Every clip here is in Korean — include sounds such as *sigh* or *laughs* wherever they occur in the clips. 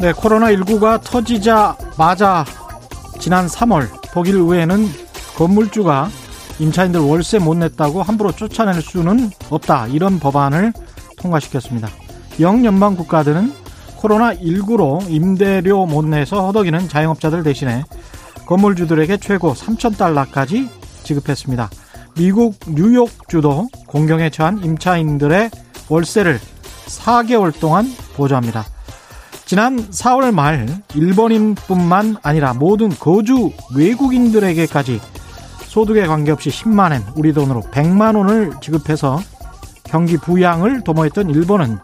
네, 코로나19가 터지자마자 지난 3월 독일 의회는 건물주가 임차인들 월세 못 냈다고 함부로 쫓아낼 수는 없다. 이런 법안을 통과시켰습니다. 영연방 국가들은 코로나19로 임대료 못 내서 허덕이는 자영업자들 대신에 건물주들에게 최고 3천달러까지 지급했습니다. 미국 뉴욕주도 공경에 처한 임차인들의 월세를 4개월 동안 보조합니다. 지난 4월 말 일본인뿐만 아니라 모든 거주 외국인들에게까지 소득에 관계없이 10만엔 우리 돈으로 100만 원을 지급해서 경기 부양을 도모했던 일본은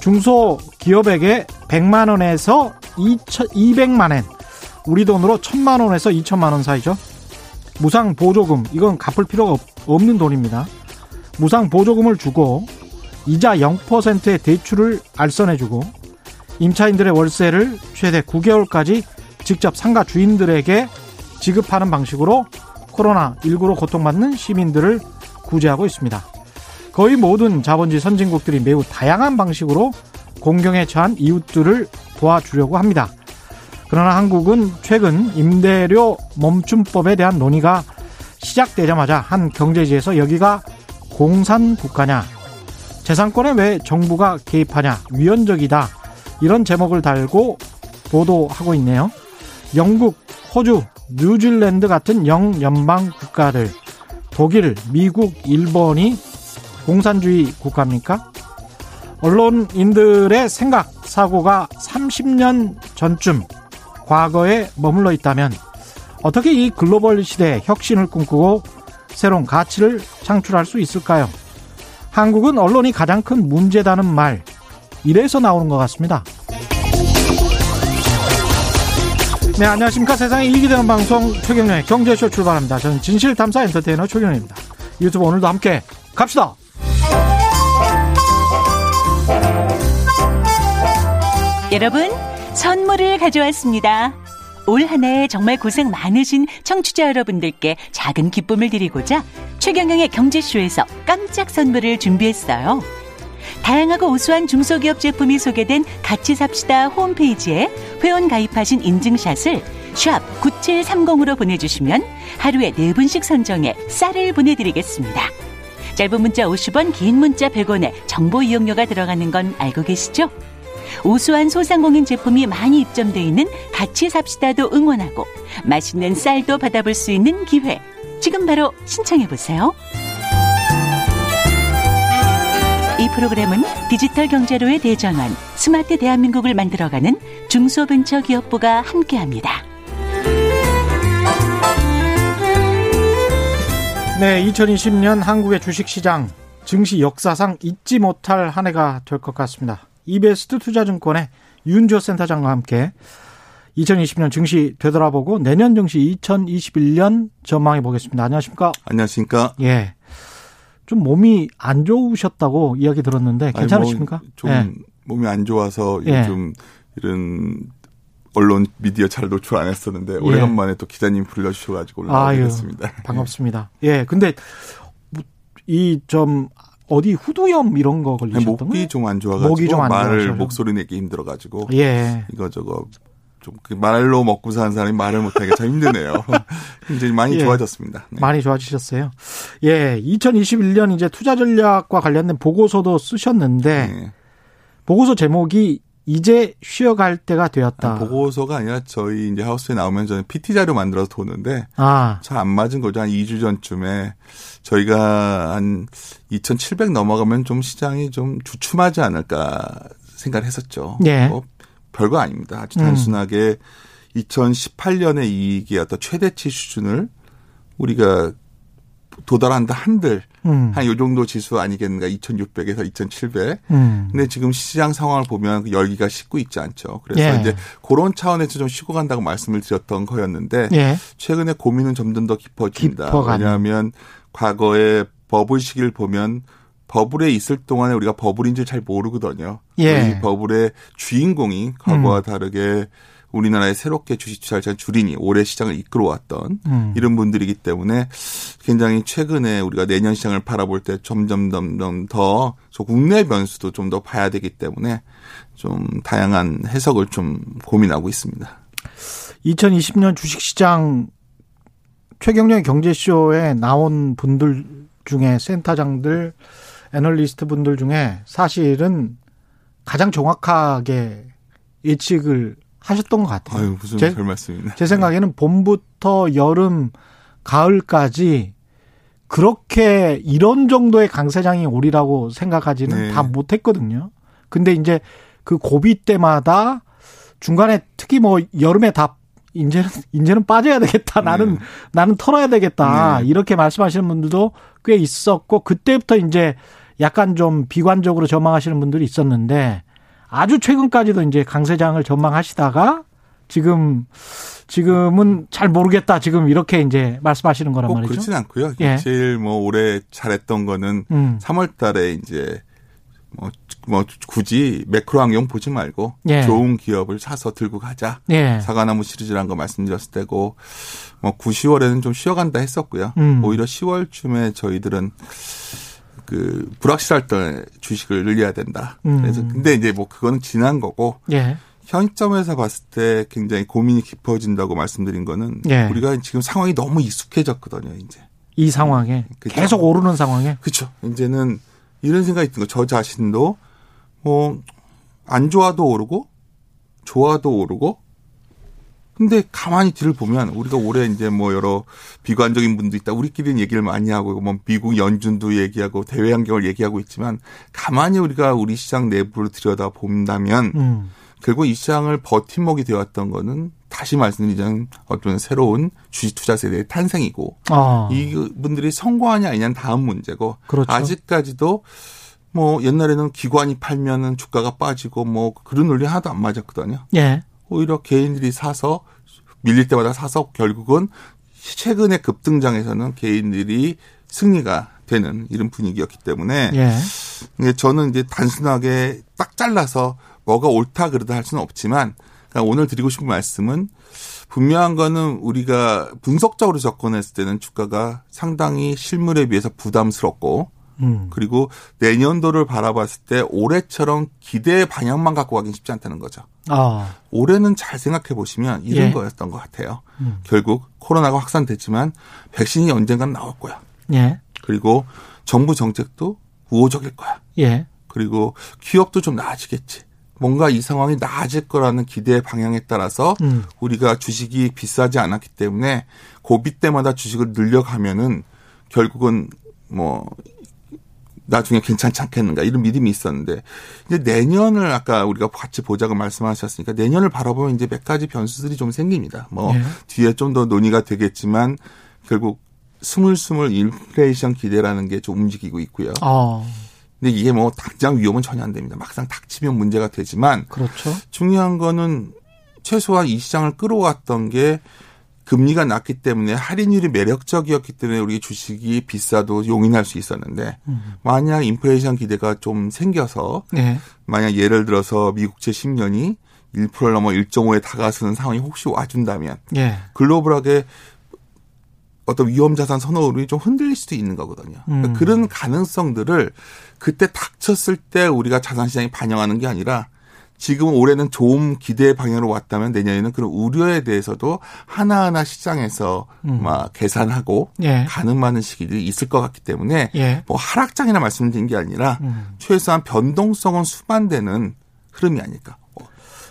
중소기업에게 100만 원에서 200만 엔 우리 돈으로 1000만 원에서 2천만 원 사이죠. 무상 보조금 이건 갚을 필요가 없는 돈입니다. 무상 보조금을 주고 이자 0%의 대출을 알선해주고 임차인들의 월세를 최대 9개월까지 직접 상가 주인들에게 지급하는 방식으로 코로나19로 고통받는 시민들을 구제하고 있습니다. 거의 모든 자본주의 선진국들이 매우 다양한 방식으로 공경에 처한 이웃들을 도와주려고 합니다. 그러나 한국은 최근 임대료 멈춤법에 대한 논의가 시작되자마자 한 경제지에서 여기가 공산 국가냐, 재산권에 왜 정부가 개입하냐, 위헌적이다, 이런 제목을 달고 보도하고 있네요. 영국, 호주, 뉴질랜드 같은 영연방 국가들, 독일, 미국, 일본이 공산주의 국가입니까? 언론인들의 생각, 사고가 30년 전쯤 과거에 머물러 있다면 어떻게 이 글로벌 시대에 혁신을 꿈꾸고 새로운 가치를 창출할 수 있을까요? 한국은 언론이 가장 큰 문제다는 말, 이래서 나오는 것 같습니다. 네, 안녕하십니까. 세상에 이익이 되는 방송 최경련의 경제쇼 출발합니다. 저는 진실탐사 엔터테이너 최경련입니다. 유튜브 오늘도 함께 갑시다. 여러분, 선물을 가져왔습니다. 올 한해 정말 고생 많으신 청취자 여러분들께 작은 기쁨을 드리고자 최경영의 경제쇼에서 깜짝 선물을 준비했어요. 다양하고 우수한 중소기업 제품이 소개된 같이 삽시다 홈페이지에 회원 가입하신 인증샷을 샵 9730으로 보내주시면 하루에 4분씩 선정해 쌀을 보내드리겠습니다. 짧은 문자 50원, 긴 문자 100원에 정보 이용료가 들어가는 건 알고 계시죠? 우수한 소상공인 제품이 많이 입점돼 있는 같이 삽시다도 응원하고 맛있는 쌀도 받아볼 수 있는 기회. 지금 바로 신청해 보세요. 프로그램은 디지털 경제로의 대전환, 스마트 대한민국을 만들어가는 중소벤처기업부가 함께합니다. 네, 2020년 한국의 주식시장 증시 역사상 잊지 못할 한 해가 될 것 같습니다. 이베스트 투자증권의 윤조 센터장과 함께 2020년 증시 되돌아보고 내년 증시 2021년 전망해 보겠습니다. 안녕하십니까? 안녕하십니까? 예. 좀 몸이 안 좋으셨다고 이야기 들었는데 괜찮으십니까? 뭐좀 예. 몸이 안 좋아서 예. 요즘 이런 언론 미디어 잘 노출 안 했었는데 예. 오래간만에 또 기자님 불러주셔가지고 올라오게 됐습니다. *laughs* 반갑습니다. 예, 근데 이좀 어디 후두염 이런 거 걸리셨던 거예요? 목이 좀 안 좋아가지고 목이 좀 안 말을 목소리 내기 힘들어가지고 예. 이거 저거 좀 그 말로 먹고 사는 사람이 말을 못하기가 참 힘드네요. *laughs* 굉장히 많이 예, 좋아졌습니다. 네. 많이 좋아지셨어요. 예, 2021년 이제 투자 전략과 관련된 보고서도 쓰셨는데 네. 보고서 제목이 이제 쉬어갈 때가 되었다. 아니, 보고서가 아니라 저희 이제 하우스에 나오면 저는 PT 자료 만들어서 도는데 아. 잘 안 맞은 거죠. 한 2주 전쯤에 저희가 한 2,700 넘어가면 좀 시장이 좀 주춤하지 않을까 생각을 했었죠. 예. 뭐 별거 아닙니다. 아주 단순하게 음. 2018년에 이익이 어떤 최대치 수준을 우리가 도달한다 한들 음. 한요 정도 지수 아니겠는가 2,600에서 2,700. 음. 근데 지금 시장 상황을 보면 그 열기가 식고 있지 않죠. 그래서 예. 이제 그런 차원에서 좀 쉬고 간다고 말씀을 드렸던 거였는데 예. 최근에 고민은 점점 더 깊어집니다. 깊어가는. 왜냐하면 과거에 버블 시기를 보면 버블에 있을 동안에 우리가 버블인지 잘 모르거든요. 예. 이 버블의 주인공이 과거와 음. 다르게 우리나라에 새롭게 주식 투자를 줄이니 올해 시장을 이끌어왔던 음. 이런 분들이기 때문에 굉장히 최근에 우리가 내년 시장을 바라볼 때 점점 점점 더 국내 변수도 좀 더 봐야 되기 때문에 좀 다양한 해석을 좀 고민하고 있습니다. 2020년 주식시장 최경련의 경제쇼에 나온 분들 중에 센터장들, 애널리스트 분들 중에 사실은 가장 정확하게 예측을 하셨던 것 같아요. 아유, 무슨 제, 별 말씀이네. 제 생각에는 봄부터 여름, 가을까지 그렇게 이런 정도의 강세장이 오리라고 생각하지는 네. 다 못했거든요. 근데 이제 그 고비 때마다 중간에 특히 뭐 여름에 다 이제는 이제는 빠져야 되겠다. 나는 네. 나는 털어야 되겠다. 네. 이렇게 말씀하시는 분들도 꽤 있었고 그때부터 이제 약간 좀 비관적으로 전망하시는 분들이 있었는데 아주 최근까지도 이제 강세장을 전망하시다가 지금 지금은 잘 모르겠다. 지금 이렇게 이제 말씀하시는 거란 말이죠. 그렇진 않고요. 예. 제일 뭐 올해 잘했던 거는 음. 3월 달에 이제 뭐, 뭐 굳이 매크로 환경 보지 말고 예. 좋은 기업을 사서 들고 가자. 예. 사과나무 시리즈라는 거 말씀드렸을 때고 뭐 9, 10월에는 좀 쉬어간다 했었고요. 음. 오히려 10월쯤에 저희들은 그 불확실할 때 주식을 늘려야 된다. 음. 그래서 근데 이제 뭐 그거는 지난 거고 예. 현점에서 봤을 때 굉장히 고민이 깊어진다고 말씀드린 거는 예. 우리가 지금 상황이 너무 익숙해졌거든요. 이제 이 상황에 그죠? 계속 오르는 상황에 그렇죠. 이제는 이런 생각이 든 거. 저 자신도 뭐 안 좋아도 오르고 좋아도 오르고 근데 가만히 뒤를 보면 우리가 올해 이제 뭐 여러 비관적인 분도 있다. 우리끼리는 얘기를 많이 하고 뭐 미국 연준도 얘기하고 대외 환경을 얘기하고 있지만 가만히 우리가 우리 시장 내부를 들여다 본다면 음. 결국 이 시장을 버팀목이 되었던 거는 다시 말씀드리자면 어떤 새로운 주식 투자 세대의 탄생이고 아. 이분들이 성공하냐 아니냐는 다음 문제고 그렇죠. 아직까지도 뭐 옛날에는 기관이 팔면은 주가가 빠지고 뭐 그런 논리 하나도 안 맞았거든요. 예. 오히려 개인들이 사서 밀릴 때마다 사서 결국은 최근의 급등장에서는 개인들이 승리가 되는 이런 분위기였기 때문에 예. 저는 이제 단순하게 딱 잘라서 뭐가 옳다 그러다 할 수는 없지만 그러니까 오늘 드리고 싶은 말씀은 분명한 거는 우리가 분석적으로 접근했을 때는 주가가 상당히 실물에 비해서 부담스럽고 음. 그리고 내년도를 바라봤을 때 올해처럼 기대의 방향만 갖고 가긴 쉽지 않다는 거죠. 아. 올해는 잘 생각해 보시면 이런 예. 거였던 것 같아요. 음. 결국 코로나가 확산됐지만 백신이 언젠간 나올 거야. 예. 그리고 정부 정책도 우호적일 거야. 예. 그리고 기업도 좀 나아지겠지. 뭔가 이 상황이 나아질 거라는 기대 방향에 따라서 음. 우리가 주식이 비싸지 않았기 때문에 고비 때마다 주식을 늘려가면은 결국은 뭐 나중에 괜찮지 않겠는가 이런 믿음이 있었는데 이제 내년을 아까 우리가 같이 보자고 말씀하셨으니까 내년을 바라보면 이제 몇 가지 변수들이 좀 생깁니다. 뭐 네. 뒤에 좀 더 논의가 되겠지만 결국 스물스물 인플레이션 기대라는 게 좀 움직이고 있고요. 어. 근데 이게 뭐 당장 위험은 전혀 안 됩니다. 막상 닥치면 문제가 되지만 그렇죠. 중요한 거는 최소한 이 시장을 끌어왔던 게 금리가 낮기 때문에 할인율이 매력적이었기 때문에 우리 주식이 비싸도 용인할 수 있었는데 음. 만약 인플레이션 기대가 좀 생겨서 네. 만약 예를 들어서 미국채 10년이 1% 넘어 1.5에 다가서는 상황이 혹시 와준다면 네. 글로벌하게 어떤 위험 자산 선호율이 좀 흔들릴 수도 있는 거거든요. 그러니까 음. 그런 가능성들을 그때 닥쳤을 때 우리가 자산 시장이 반영하는 게 아니라 지금 올해는 좋은 기대 방향으로 왔다면 내년에는 그런 우려에 대해서도 하나하나 시장에서 음. 막 계산하고 예. 가늠하는 시기들이 있을 것 같기 때문에 예. 뭐 하락장이나 말씀드린 게 아니라 음. 최소한 변동성은 수반되는 흐름이 아닐까. 뭐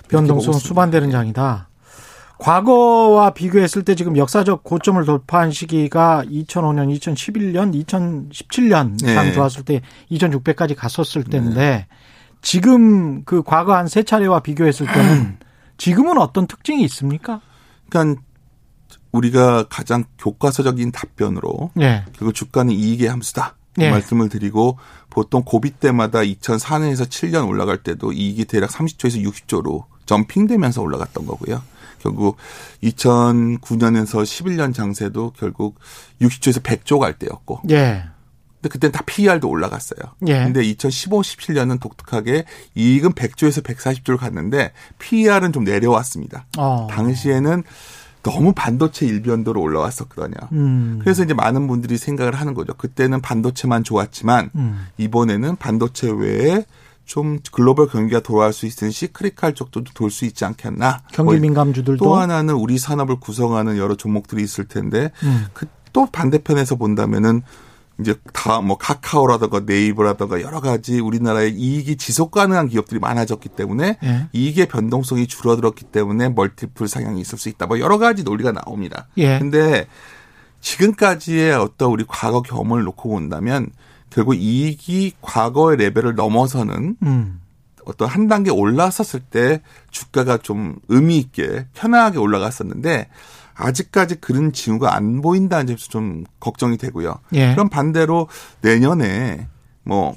변동성은 수반되는 장이다. 과거와 비교했을 때 지금 역사적 고점을 돌파한 시기가 2005년, 2011년, 2017년 네. 상 좋았을 때 2,600까지 갔었을 때인데 네. 지금 그 과거 한 세 차례와 비교했을 때는 *clears throat* 지금은 어떤 특징이 있습니까? 그러니까 우리가 가장 교과서적인 답변으로 네. 결국 주가는 이익의 함수다. 네. 말씀을 드리고 보통 고비 때마다 2004년에서 7년 올라갈 때도 이익이 대략 30조에서 60조로 점핑되면서 올라갔던 거고요. 결국 2009년에서 11년 장세도 결국 60조에서 100조 갈 때였고. 예. 근데 그때는 다 PER도 올라갔어요. 예. 근데 2015, 17년은 독특하게 이익은 100조에서 140조를 갔는데 PER은 좀 내려왔습니다. 어. 당시에는 너무 반도체 일변도로 올라왔었거든요. 음. 그래서 이제 많은 분들이 생각을 하는 거죠. 그때는 반도체만 좋았지만 음. 이번에는 반도체 외에 좀 글로벌 경기가 돌아갈 수 있는 시크리칼 쪽도 돌 수 있지 않겠나. 경기 뭐 민감주들도 또 하나는 우리 산업을 구성하는 여러 종목들이 있을 텐데 음. 그또 반대편에서 본다면은 이제 다 뭐 카카오라든가 네이버라든가 여러 가지 우리나라의 이익이 지속 가능한 기업들이 많아졌기 때문에 예. 이익의 변동성이 줄어들었기 때문에 멀티플 상향이 있을 수 있다. 뭐 여러 가지 논리가 나옵니다. 예. 근데 지금까지의 어떤 우리 과거 경험을 놓고 본다면 결국 이익이 과거의 레벨을 넘어서는 음. 어떤 한 단계 올라섰을 때 주가가 좀 의미 있게 편하게 올라갔었는데 아직까지 그런 징후가 안 보인다는 점에서 좀 걱정이 되고요. 예. 그럼 반대로 내년에 뭐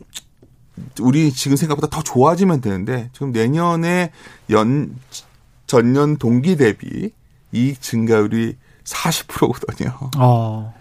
우리 지금 생각보다 더 좋아지면 되는데 지금 내년에 연 전년 동기 대비 이익 증가율이 40%거든요. 어.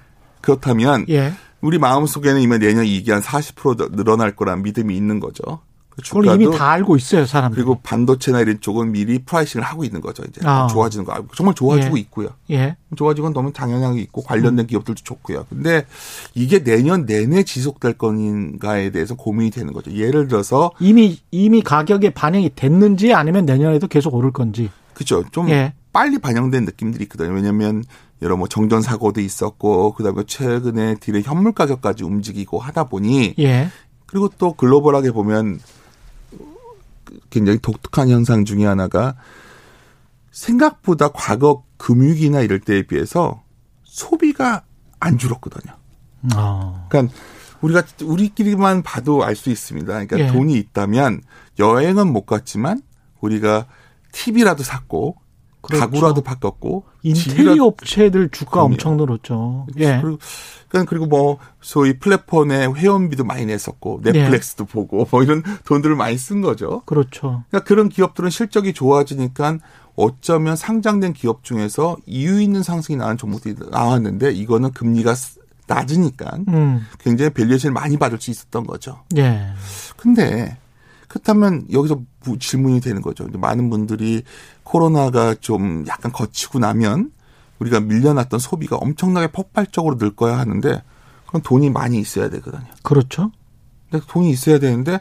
그렇다면 예. 우리 마음속에는 이미 내년 이익이 한 40% 늘어날 거란 믿음이 있는 거죠. 그걸 이미 다 알고 있어요, 사람. 그리고 반도체나 이런 쪽은 미리 pricing을 하고 있는 거죠, 이제. 아. 좋아지는 거. 정말 좋아지고 예. 있고요. 예. 좋아진 건 너무 당연하게 있고 관련된 음. 기업들도 좋고요. 근데 이게 내년 내내 지속될 건가에 대해서 고민이 되는 거죠. 예를 들어서 이미 이미 가격에 반영이 됐는지 아니면 내년에도 계속 오를 건지. 그렇죠. 좀 예. 빨리 반영된 느낌들이 있거든요. 왜냐하면 여러 뭐 정전 사고도 있었고 그다음에 최근에 D램 현물 가격까지 움직이고 하다 보니 예. 그리고 또 글로벌하게 보면 굉장히 독특한 현상 중에 하나가 생각보다 과거 금융위기나 이럴 때에 비해서 소비가 안 줄었거든요. 아. 그러니까 우리가 우리끼리만 봐도 알 수 있습니다. 그러니까 예. 돈이 있다면 여행은 못 갔지만 우리가 TV라도 샀고 그렇죠. 가구라도 바꿨고 인테리어 업체들 주가 그럼요. 엄청 늘었죠. 예. 그리고 그리고 뭐 소위 플랫폼에 회원비도 많이 냈었고 넷플릭스도 예. 보고 뭐 이런 돈들을 많이 쓴 거죠. 그렇죠. 그러니까 그런 기업들은 실적이 좋아지니까 어쩌면 상장된 기업 중에서 이유 있는 상승이 나는 종목들이 나왔는데 이거는 금리가 낮으니까 음. 굉장히 valuation을 많이 받을 수 있었던 거죠. 예. 근데 그렇다면 여기서 질문이 되는 거죠. 많은 분들이 코로나가 좀 약간 걷히고 나면 우리가 밀려났던 소비가 엄청나게 폭발적으로 늘 거야 하는데 그럼 돈이 많이 있어야 되거든요. 그렇죠. 근데 돈이 있어야 되는데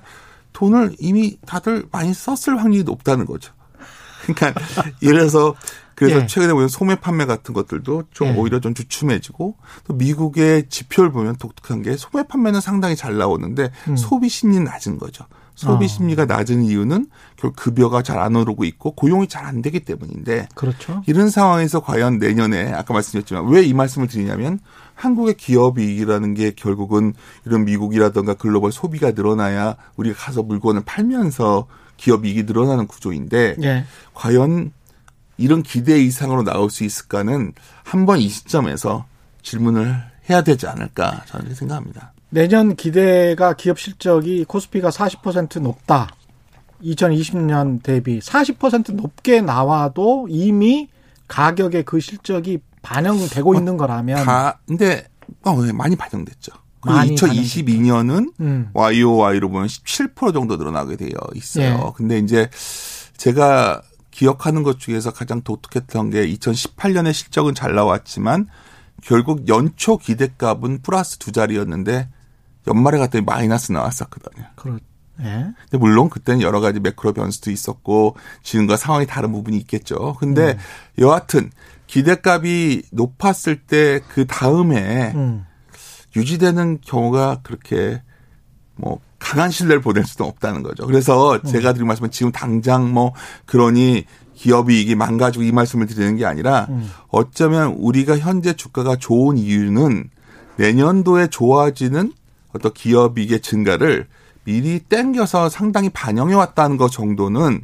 돈을 이미 다들 많이 썼을 확률이 높다는 거죠. *laughs* 그러니까 예를 들어서 그래서 예. 최근에 보면 소매 판매 같은 것들도 좀 예. 오히려 좀 주춤해지고 또 미국의 지표를 보면 독특한 게 소매 판매는 상당히 잘 나오는데 음. 소비 심리는 낮은 거죠. 소비 어. 심리가 낮은 이유는 결국 급여가 잘 안 오르고 있고 고용이 잘 안 되기 때문인데 그렇죠. 이런 상황에서 과연 내년에 아까 말씀드렸지만 왜 이 말씀을 드리냐면 한국의 기업 이익이라는 게 결국은 이런 미국이라든가 글로벌 소비가 늘어나야 우리가 가서 물건을 팔면서 기업 이익이 늘어나는 구조인데 예. 과연 이런 기대 이상으로 나올 수 있을까는 한번 이 시점에서 질문을 해야 되지 않을까 저는 생각합니다. 내년 기대가 기업 실적이 코스피가 40% 높다. 2020년 대비 40% 높게 나와도 이미 가격에 그 실적이 반영되고 어, 있는 거라면 다 근데 어, 많이 반영됐죠. 많이 2022년은 음. YOY로 보면 17% 정도 늘어나게 되어 있어요. 예. 근데 이제 제가 기억하는 것 중에서 가장 독특했던 게 2018년의 실적은 잘 나왔지만 결국 연초 기대값은 플러스 두 자리였는데 연말에 갔더니 마이너스 나왔었거든요. 그렇. 예. 근데 물론 그때는 여러 가지 매크로 변수도 있었고 지금과 상황이 다른 부분이 있겠죠. 근데 음. 여하튼 기대값이 높았을 때 그 다음에 음. 유지되는 경우가 그렇게 뭐 강한 신뢰를 보낼 수도 없다는 거죠. 그래서 음. 제가 드린 말씀은 지금 당장 뭐 그러니 기업이 이게 망가지고 이 말씀을 드리는 게 아니라 음. 어쩌면 우리가 현재 주가가 좋은 이유는 내년도에 좋아지는 어떤 기업 이익의 증가를 미리 땡겨서 상당히 반영해 왔다는 것 정도는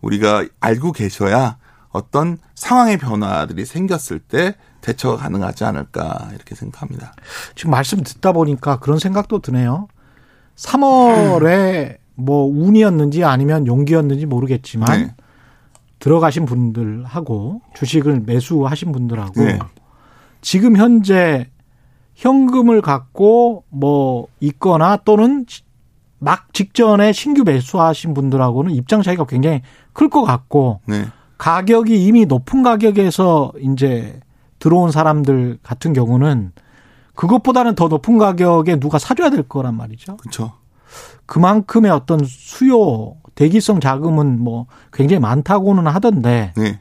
우리가 알고 계셔야 어떤 상황의 변화들이 생겼을 때 대처가 가능하지 않을까 이렇게 생각합니다. 지금 말씀 듣다 보니까 그런 생각도 드네요. 3월에 뭐 운이었는지 아니면 용기였는지 모르겠지만 네. 들어가신 분들하고 주식을 매수하신 분들하고 네. 지금 현재 현금을 갖고 뭐 있거나 또는 막 직전에 신규 매수하신 분들하고는 입장 차이가 굉장히 클 것 같고 네. 가격이 이미 높은 가격에서 이제 들어온 사람들 같은 경우는 그것보다는 더 높은 가격에 누가 사줘야 될 거란 말이죠. 그렇죠. 그만큼의 어떤 수요 대기성 자금은 뭐 굉장히 많다고는 하던데 네.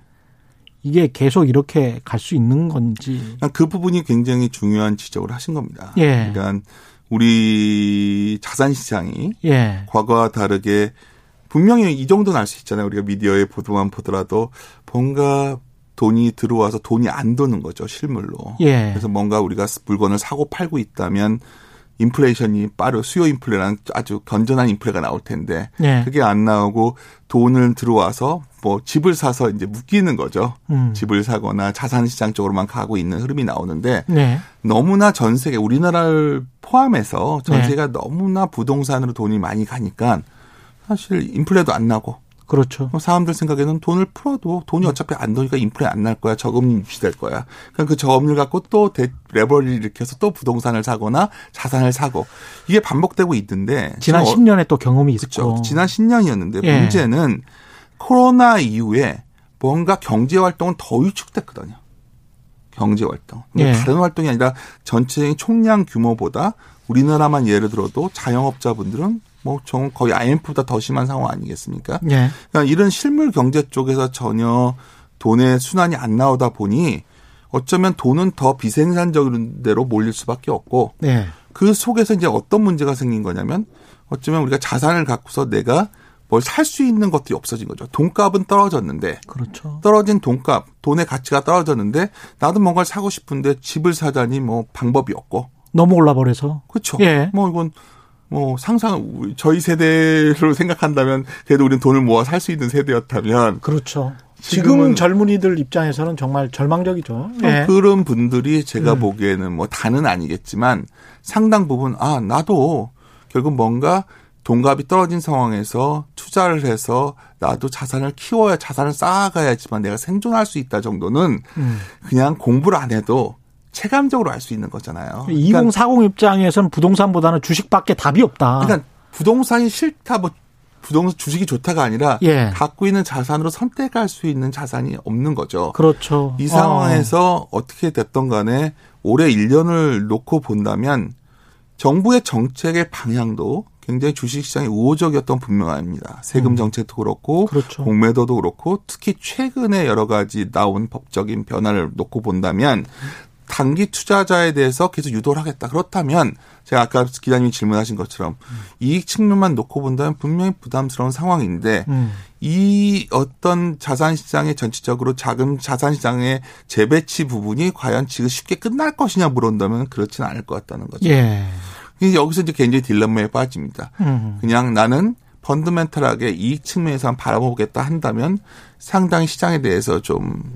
이게 계속 이렇게 갈 수 있는 건지 그 부분이 굉장히 중요한 지적을 하신 겁니다. 예. 그러니까 우리 자산 시장이 예. 과거와 다르게 분명히 이 정도는 알 수 있잖아요. 우리가 미디어에 보도만 보더라도 뭔가 돈이 들어와서 돈이 안 도는 거죠 실물로. 예. 그래서 뭔가 우리가 물건을 사고 팔고 있다면 인플레이션이 빠르 수요 인플레라는 아주 건전한 인플레가 나올 텐데 예. 그게 안 나오고 돈을 들어와서 뭐 집을 사서 이제 묶이는 거죠. 음. 집을 사거나 자산 시장 쪽으로만 가고 있는 흐름이 나오는데 네. 너무나 전 세계 우리나라를 포함해서 전 네. 세계가 네. 너무나 부동산으로 돈이 많이 가니까 사실 인플레도 안 나고 그렇죠. 사람들 생각에는 돈을 풀어도 돈이 어차피 안 도니까 인플레 안 날 거야. 저금리 유지될 거야. 그러니까 그 저금리를 갖고 또 레버리를 일으켜서 또 부동산을 사거나 자산을 사고 이게 반복되고 있는데 지난 10년에 또 경험이 있었죠. 그렇죠. 지난 10년이었는데 예. 문제는 코로나 이후에 뭔가 경제 활동은 더 위축됐거든요. 경제 활동. 예. 다른 활동이 아니라 전체적인 총량 규모보다 우리나라만 예를 들어도 자영업자분들은 뭐 좀 거의 IMF보다 더 심한 상황 아니겠습니까? 예. 그러니까 이런 실물 경제 쪽에서 전혀 돈의 순환이 안 나오다 보니 어쩌면 돈은 더 비생산적인 대로 몰릴 수밖에 없고 예. 그 속에서 이제 어떤 문제가 생긴 거냐면 어쩌면 우리가 자산을 갖고서 내가 뭘 살 수 있는 것들이 없어진 거죠. 돈값은 떨어졌는데 그렇죠. 떨어진 돈값, 돈의 가치가 떨어졌는데 나도 뭔가를 사고 싶은데 집을 사자니 뭐 방법이 없고 너무 올라 버려서 그렇죠. 예. 뭐 이건 뭐 상상 저희 세대로 생각한다면 그래도 우리는 돈을 모아 살 수 있는 세대였다면 그렇죠. 지금 젊은이들 입장에서는 정말 절망적이죠. 네. 그런 분들이 제가 음. 보기에는 뭐 다는 아니겠지만 상당 부분 아 나도 결국 뭔가 돈값이 떨어진 상황에서 투자를 해서 나도 자산을 키워야 자산을 쌓아가야지만 내가 생존할 수 있다 정도는 음. 그냥 공부를 안 해도 체감적으로 알 수 있는 거잖아요. 2040 그러니까 입장에서는 부동산보다는 주식밖에 답이 없다. 그러니까 부동산이 싫다, 뭐 부동산 주식이 좋다가 아니라 예. 갖고 있는 자산으로 선택할 수 있는 자산이 없는 거죠. 그렇죠. 이 상황에서 어. 떻게 됐던 간에 올해 1년을 놓고 본다면 정부의 정책의 방향도 굉장히 주식시장이 우호적이었던 분명합니다. 세금 음. 정책도 그렇고 그렇죠. 공매도도 그렇고 특히 최근에 여러 가지 나온 법적인 변화를 놓고 본다면 단기 투자자에 대해서 계속 유도를 하겠다. 그렇다면 제가 아까 기자님이 질문하신 것처럼 음. 이익 측면만 놓고 본다면 분명히 부담스러운 상황인데 음. 이 어떤 자산 시장의 전체적으로 자금 자산 시장의 재배치 부분이 과연 지금 쉽게 끝날 것이냐 물어본다면 그렇지는 않을 것 같다는 거죠. 예. 여기서 이제 굉장히 딜레마에 빠집니다. 음. 그냥 나는 펀드멘탈하게 이익 측면에서 바라보겠다 한다면 상당히 시장에 대해서 좀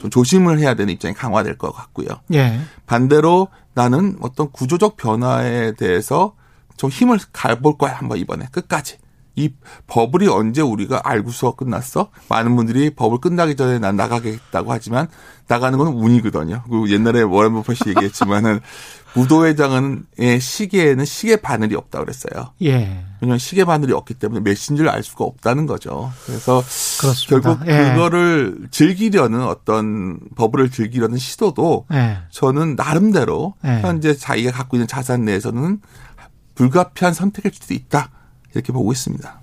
좀 조심을 해야 되는 입장이 강화될 것 같고요. 예. 반대로 나는 어떤 구조적 변화에 대해서 좀 힘을 가볼 거야 한번 이번에 끝까지. 이 버블이 언제 우리가 알고서 끝났어? 많은 분들이 버블 끝나기 전에 난 나가겠다고 하지만 나가는 건 운이거든요. 그리고 옛날에 워렌 버핏이 얘기했지만은 *laughs* 무도회장의 시계에는 시계 바늘이 없다 그랬어요. 예. 왜냐하면 시계 바늘이 없기 때문에 몇인지를 알 수가 없다는 거죠. 그래서 그렇습니다. 결국 예. 그거를 즐기려는 어떤 버블을 즐기려는 시도도 예. 저는 나름대로 예. 현재 자기가 갖고 있는 자산 내에서는 불가피한 선택일 수도 있다 이렇게 보고 있습니다.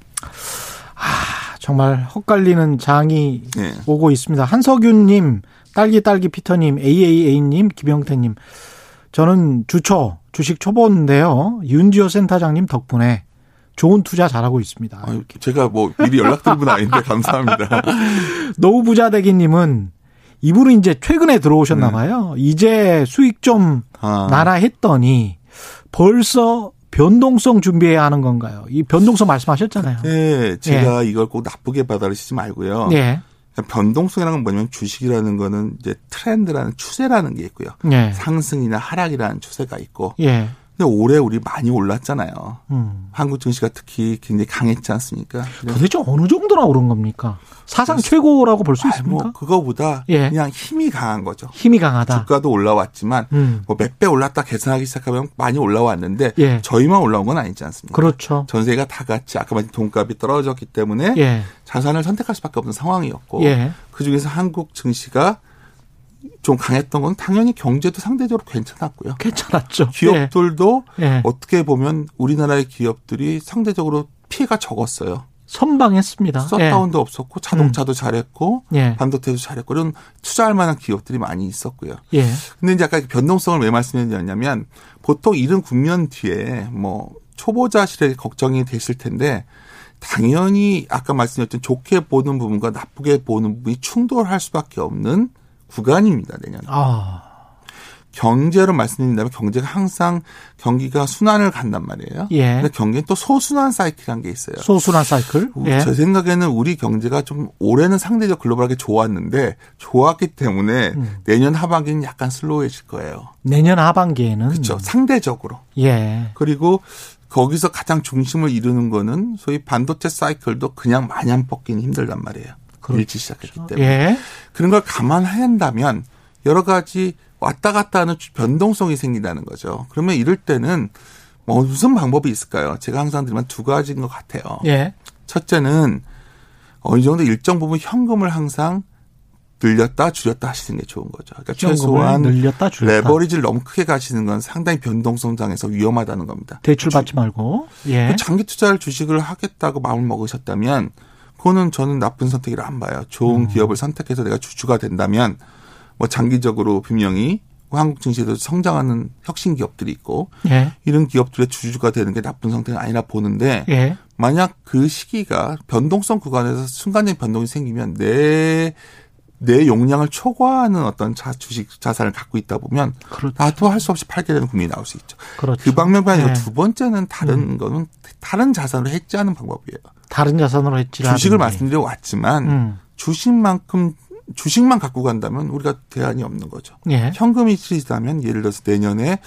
아 정말 헛갈리는 장이 예. 오고 있습니다. 한석윤님, 딸기 딸기 피터님, AAA님, 김영태님. 저는 주초 주식 초보인데요. 윤지호 센터장님 덕분에 좋은 투자 잘하고 있습니다. 아유, 제가 뭐 미리 연락드린 분 아닌데 감사합니다. *laughs* 노부자대기님은 이분은 이제 최근에 들어오셨나 네. 봐요. 네. 이제 수익 좀 아. 나라 했더니 벌써 변동성 준비해야 하는 건가요? 이 변동성 말씀하셨잖아요. 네, 제가 예. 이걸 꼭 나쁘게 받아들이시지 말고요. 예. 변동성이라는 건 뭐냐면 주식이라는 거는 이제 트렌드라는 추세라는 게 있고요. 예. 상승이나 하락이라는 추세가 있고 예. 근데 올해 우리 많이 올랐잖아요. 음. 한국 증시가 특히 굉장히 강했지 않습니까? 도대체 어느 정도나 오른 겁니까? 사상 최고라고 볼 수 있습니까? 뭐 그거보다 예. 그냥 힘이 강한 거죠. 힘이 강하다. 주가도 올라왔지만 음. 뭐몇 배 올랐다 계산하기 시작하면 많이 올라왔는데 예. 저희만 올라온 건 아니지 않습니까? 그렇죠. 전세가 다 같이 아까 말씀 돈값이 떨어졌기 때문에 예. 자산을 선택할 수밖에 없는 상황이었고 예. 그 중에서 한국 증시가 좀 강했던 건 당연히 경제도 상대적으로 괜찮았고요. 괜찮았죠. 기업들도 예. 어떻게 보면 우리나라의 기업들이 상대적으로 피해가 적었어요. 선방했습니다. 셧다운도 예. 없었고 자동차도 음. 잘했고 예. 반도체도 잘했고 이런 투자할 만한 기업들이 많이 있었고요. 예. 근데 이제 아까 변동성을 왜 말씀드렸냐면 보통 이런 국면 뒤에 뭐 초보자실에 걱정이 되실 텐데 당연히 아까 말씀드렸던 좋게 보는 부분과 나쁘게 보는 부분이 충돌할 수밖에 없는 구간입니다, 내년. 아. 경제로 말씀드린다면 경제가 항상 경기가 순환을 간단 말이에요. 예. 근데 경기는 또 소순환 사이클이라는 게 있어요. 소순환 사이클? 예. 제 생각에는 우리 경제가 좀 올해는 상대적 글로벌하게 좋았는데 좋았기 때문에 음. 내년 하반기는 약간 슬로우해질 거예요. 내년 하반기에는 그렇죠. 상대적으로. 예. 그리고 거기서 가장 중심을 이루는 거는 소위 반도체 사이클도 그냥 마냥 뻗기는 힘들단 말이에요. 그렇죠. 일찍 시작했기 때문에. 예. 그런 걸 감안한다면 여러 가지 왔다 갔다 하는 변동성이 생긴다는 거죠. 그러면 이럴 때는 뭐 무슨 방법이 있을까요? 제가 항상 드리면 두 가지인 것 같아요. 예. 첫째는 어느 정도 일정 부분 현금을 항상 늘렸다 줄였다 하시는 게 좋은 거죠. 그러니까 최소한 늘렸다 줄였다. 레버리지를 너무 크게 가시는 건 상당히 변동성 장에서 위험하다는 겁니다. 대출 받지 말고. 예. 그 장기 투자를 주식을 하겠다고 마음을 먹으셨다면 그거는 저는 나쁜 선택이라 안 봐요. 좋은 음. 기업을 선택해서 내가 주주가 된다면 뭐 장기적으로 분명히 한국 증시에도 성장하는 혁신 기업들이 있고 예. 이런 기업들의 주주가 되는 게 나쁜 선택은 아니라 보는데 예. 만약 그 시기가 변동성 구간에서 순간적인 변동이 생기면 내 내 용량을 초과하는 어떤 자, 주식 자산을 갖고 있다 보면 그렇죠. 나도 할 수 없이 팔게 되는 국민이 나올 수 있죠. 그렇죠. 그 방면반이고 네. 두 번째는 다른 음. 거는 다른 자산으로 해지하는 방법이에요. 다른 자산으로 해지 주식을 말씀드려 왔지만 음. 주식만큼 주식만 갖고 간다면 우리가 대안이 없는 거죠. 예. 현금이 실리다면 예를 들어서 내년에